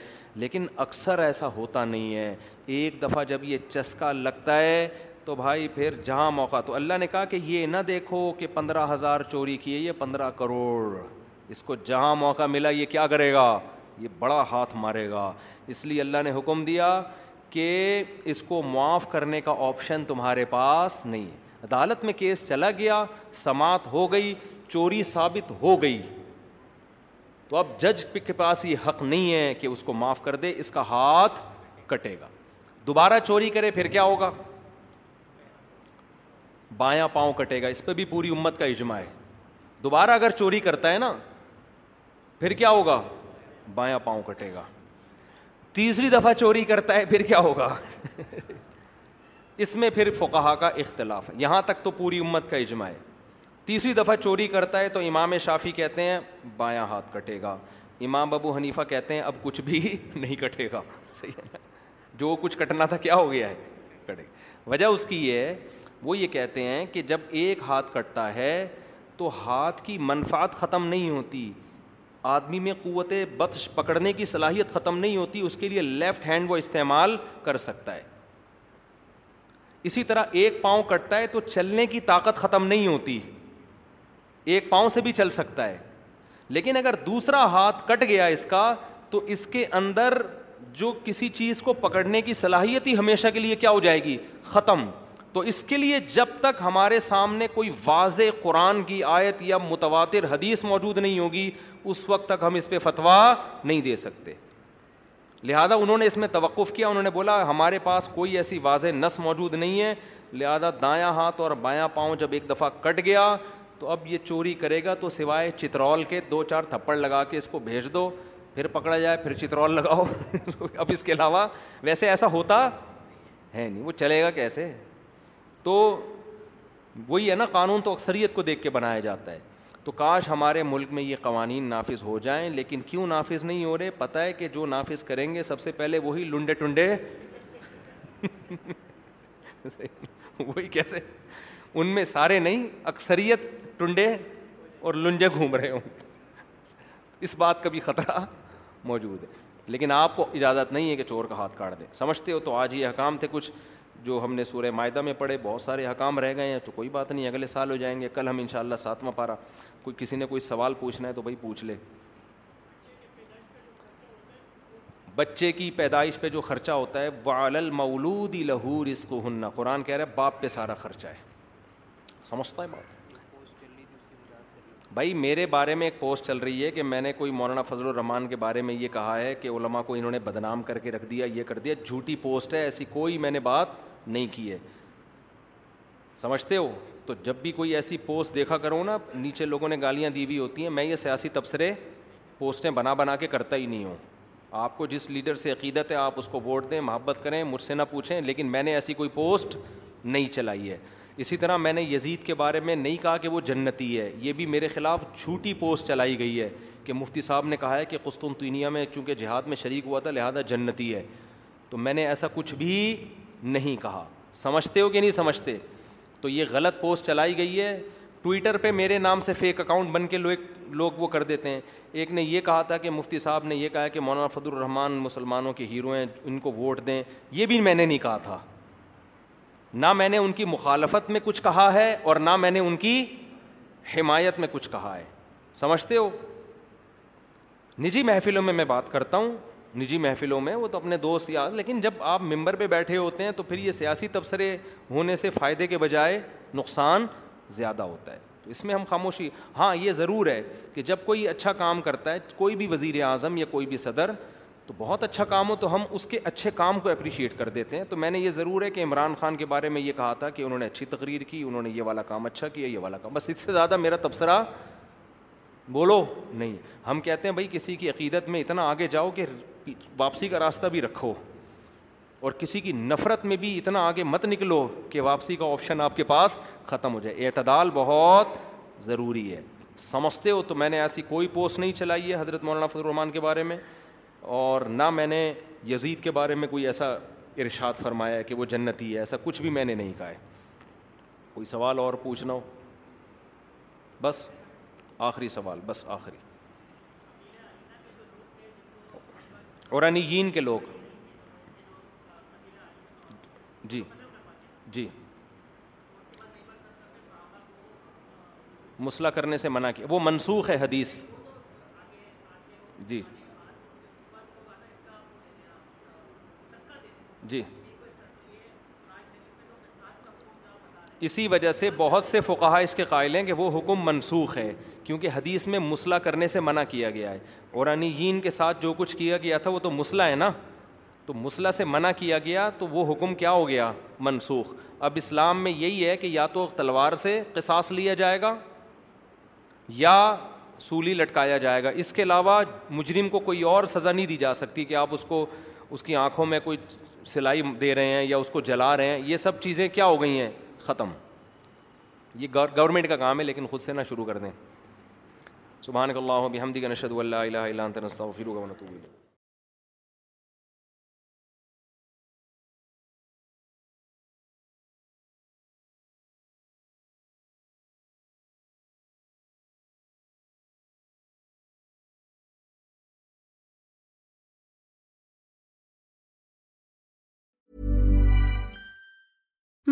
لیکن اکثر ایسا ہوتا نہیں ہے ایک دفعہ جب یہ چسکا لگتا ہے تو بھائی پھر جہاں موقع تو اللہ نے کہا کہ یہ نہ دیکھو کہ پندرہ ہزار چوری کیے یہ پندرہ کروڑ اس کو جہاں موقع ملا یہ کیا کرے گا یہ بڑا ہاتھ مارے گا اس لیے اللہ نے حکم دیا کہ اس کو معاف کرنے کا آپشن تمہارے پاس نہیں ہے عدالت میں کیس چلا گیا سماعت ہو گئی چوری ثابت ہو گئی تو اب جج کے پاس یہ حق نہیں ہے کہ اس کو معاف کر دے اس کا ہاتھ کٹے گا دوبارہ چوری کرے پھر کیا ہوگا بایاں پاؤں کٹے گا اس پہ بھی پوری امت کا اجماع ہے دوبارہ اگر چوری کرتا ہے نا پھر کیا ہوگا بایاں پاؤں کٹے گا تیسری دفعہ چوری کرتا ہے پھر کیا ہوگا اس میں پھر فقہا کا اختلاف ہے یہاں تک تو پوری امت کا اجماع ہے تیسری دفعہ چوری کرتا ہے تو امام شافی کہتے ہیں بایاں ہاتھ کٹے گا امام ابو حنیفہ کہتے ہیں اب کچھ بھی نہیں کٹے گا صحیح ہے جو کچھ کٹنا تھا کیا ہو گیا ہے کٹے گا وجہ اس کی یہ ہے وہ یہ کہتے ہیں کہ جب ایک ہاتھ کٹتا ہے تو ہاتھ کی منفعت ختم نہیں ہوتی آدمی میں قوت بدش پکڑنے کی صلاحیت ختم نہیں ہوتی اس کے لیے لیفٹ ہینڈ وہ استعمال کر سکتا ہے اسی طرح ایک پاؤں کٹتا ہے تو چلنے کی طاقت ختم نہیں ہوتی ایک پاؤں سے بھی چل سکتا ہے لیکن اگر دوسرا ہاتھ کٹ گیا اس کا تو اس کے اندر جو کسی چیز کو پکڑنے کی صلاحیت ہی ہمیشہ کے لیے کیا ہو جائے گی ختم تو اس کے لیے جب تک ہمارے سامنے کوئی واضح قرآن کی آیت یا متواتر حدیث موجود نہیں ہوگی اس وقت تک ہم اس پہ فتویٰ نہیں دے سکتے لہٰذا انہوں نے اس میں توقف کیا انہوں نے بولا ہمارے پاس کوئی ایسی واضح نس موجود نہیں ہے لہذا دایاں ہاتھ اور بایاں پاؤں جب ایک دفعہ کٹ گیا تو اب یہ چوری کرے گا تو سوائے چترول کے دو چار تھپڑ لگا کے اس کو بھیج دو پھر پکڑا جائے پھر چترول لگاؤ اب اس کے علاوہ ویسے ایسا ہوتا ہے نہیں وہ چلے گا کیسے تو وہی ہے نا قانون تو اکثریت کو دیکھ کے بنایا جاتا ہے تو کاش ہمارے ملک میں یہ قوانین نافذ ہو جائیں لیکن کیوں نافذ نہیں ہو رہے پتہ ہے کہ جو نافذ کریں گے سب سے پہلے وہی لنڈے ٹنڈے وہی کیسے ان میں سارے نہیں اکثریت ٹنڈے اور لنجے گھوم رہے ہوں اس بات کا بھی خطرہ موجود ہے لیکن آپ کو اجازت نہیں ہے کہ چور کا ہاتھ کاٹ دیں سمجھتے ہو تو آج یہ حکام تھے کچھ جو ہم نے سورہ معاہدہ میں پڑھے بہت سارے حکام رہ گئے ہیں تو کوئی بات نہیں اگلے سال ہو جائیں گے کل ہم ان شاء اللہ ساتواں پارا کوئی کسی نے کوئی سوال پوچھنا ہے تو بھائی پوچھ لے بچے کی پیدائش پہ جو خرچہ ہوتا ہے المولود ہننا قرآن کہہ باپ پہ سارا خرچہ ہے ہے سمجھتا باپ بھائی میرے بارے میں ایک پوسٹ چل رہی ہے کہ میں نے کوئی مولانا فضل الرحمان کے بارے میں یہ کہا ہے کہ علماء کو انہوں نے بدنام کر کے رکھ دیا یہ کر دیا جھوٹی پوسٹ ہے ایسی کوئی میں نے بات نہیں کی ہے سمجھتے ہو تو جب بھی کوئی ایسی پوسٹ دیکھا کرو نا نیچے لوگوں نے گالیاں دی ہوئی ہوتی ہیں میں یہ سیاسی تبصرے پوسٹیں بنا بنا کے کرتا ہی نہیں ہوں آپ کو جس لیڈر سے عقیدت ہے آپ اس کو ووٹ دیں محبت کریں مجھ سے نہ پوچھیں لیکن میں نے ایسی کوئی پوسٹ نہیں چلائی ہے اسی طرح میں نے یزید کے بارے میں نہیں کہا کہ وہ جنتی ہے یہ بھی میرے خلاف جھوٹی پوسٹ چلائی گئی ہے کہ مفتی صاحب نے کہا ہے کہ قسطنطینیہ میں چونکہ جہاد میں شریک ہوا تھا لہذا جنتی ہے تو میں نے ایسا کچھ بھی نہیں کہا سمجھتے ہو کہ نہیں سمجھتے تو یہ غلط پوسٹ چلائی گئی ہے ٹویٹر پہ میرے نام سے فیک اکاؤنٹ بن کے لوگ لوگ وہ کر دیتے ہیں ایک نے یہ کہا تھا کہ مفتی صاحب نے یہ کہا کہ مولانا فضل الرحمان مسلمانوں کے ہیرو ہیں ان کو ووٹ دیں یہ بھی میں نے نہیں کہا تھا نہ میں نے ان کی مخالفت میں کچھ کہا ہے اور نہ میں نے ان کی حمایت میں کچھ کہا ہے سمجھتے ہو نجی محفلوں میں میں بات کرتا ہوں نجی محفلوں میں وہ تو اپنے دوست یاد لیکن جب آپ ممبر پہ بیٹھے ہوتے ہیں تو پھر یہ سیاسی تبصرے ہونے سے فائدے کے بجائے نقصان زیادہ ہوتا ہے تو اس میں ہم خاموشی ہاں یہ ضرور ہے کہ جب کوئی اچھا کام کرتا ہے کوئی بھی وزیر اعظم یا کوئی بھی صدر تو بہت اچھا کام ہو تو ہم اس کے اچھے کام کو اپریشیٹ کر دیتے ہیں تو میں نے یہ ضرور ہے کہ عمران خان کے بارے میں یہ کہا تھا کہ انہوں نے اچھی تقریر کی انہوں نے یہ والا کام اچھا کیا یہ والا کام بس اس سے زیادہ میرا تبصرہ بولو نہیں ہم کہتے ہیں بھائی کسی کی عقیدت میں اتنا آگے جاؤ کہ واپسی کا راستہ بھی رکھو اور کسی کی نفرت میں بھی اتنا آگے مت نکلو کہ واپسی کا آپشن آپ کے پاس ختم ہو جائے اعتدال بہت ضروری ہے سمجھتے ہو تو میں نے ایسی کوئی پوسٹ نہیں چلائی ہے حضرت مولانا فضل الرحمان کے بارے میں اور نہ میں نے یزید کے بارے میں کوئی ایسا ارشاد فرمایا ہے کہ وہ جنتی ہے ایسا کچھ بھی میں نے نہیں کہا ہے کوئی سوال اور پوچھنا ہو بس آخری سوال بس آخری کے لوگ جی جی مسلح کرنے سے منع کیا وہ منسوخ ہے حدیث جی جی اسی وجہ سے بہت سے فقہا اس کے قائل ہیں کہ وہ حکم منسوخ ہے کیونکہ حدیث میں مسلح کرنے سے منع کیا گیا ہے قرآن کے ساتھ جو کچھ کیا گیا تھا وہ تو مسلح ہے نا تو مسلح سے منع کیا گیا تو وہ حکم کیا ہو گیا منسوخ اب اسلام میں یہی ہے کہ یا تو تلوار سے قصاص لیا جائے گا یا سولی لٹکایا جائے گا اس کے علاوہ مجرم کو کوئی اور سزا نہیں دی جا سکتی کہ آپ اس کو اس کی آنکھوں میں کوئی سلائی دے رہے ہیں یا اس کو جلا رہے ہیں یہ سب چیزیں کیا ہو گئی ہیں ختم یہ گورنمنٹ کا کام ہے لیکن خود سے نہ شروع کر دیں سبحانک اللہ بحمدک ان لا الا انت نستغفرک و نتوب الیک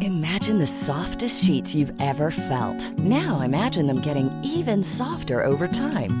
Imagine the softest sheets you've ever felt. Now imagine them getting even softer over time.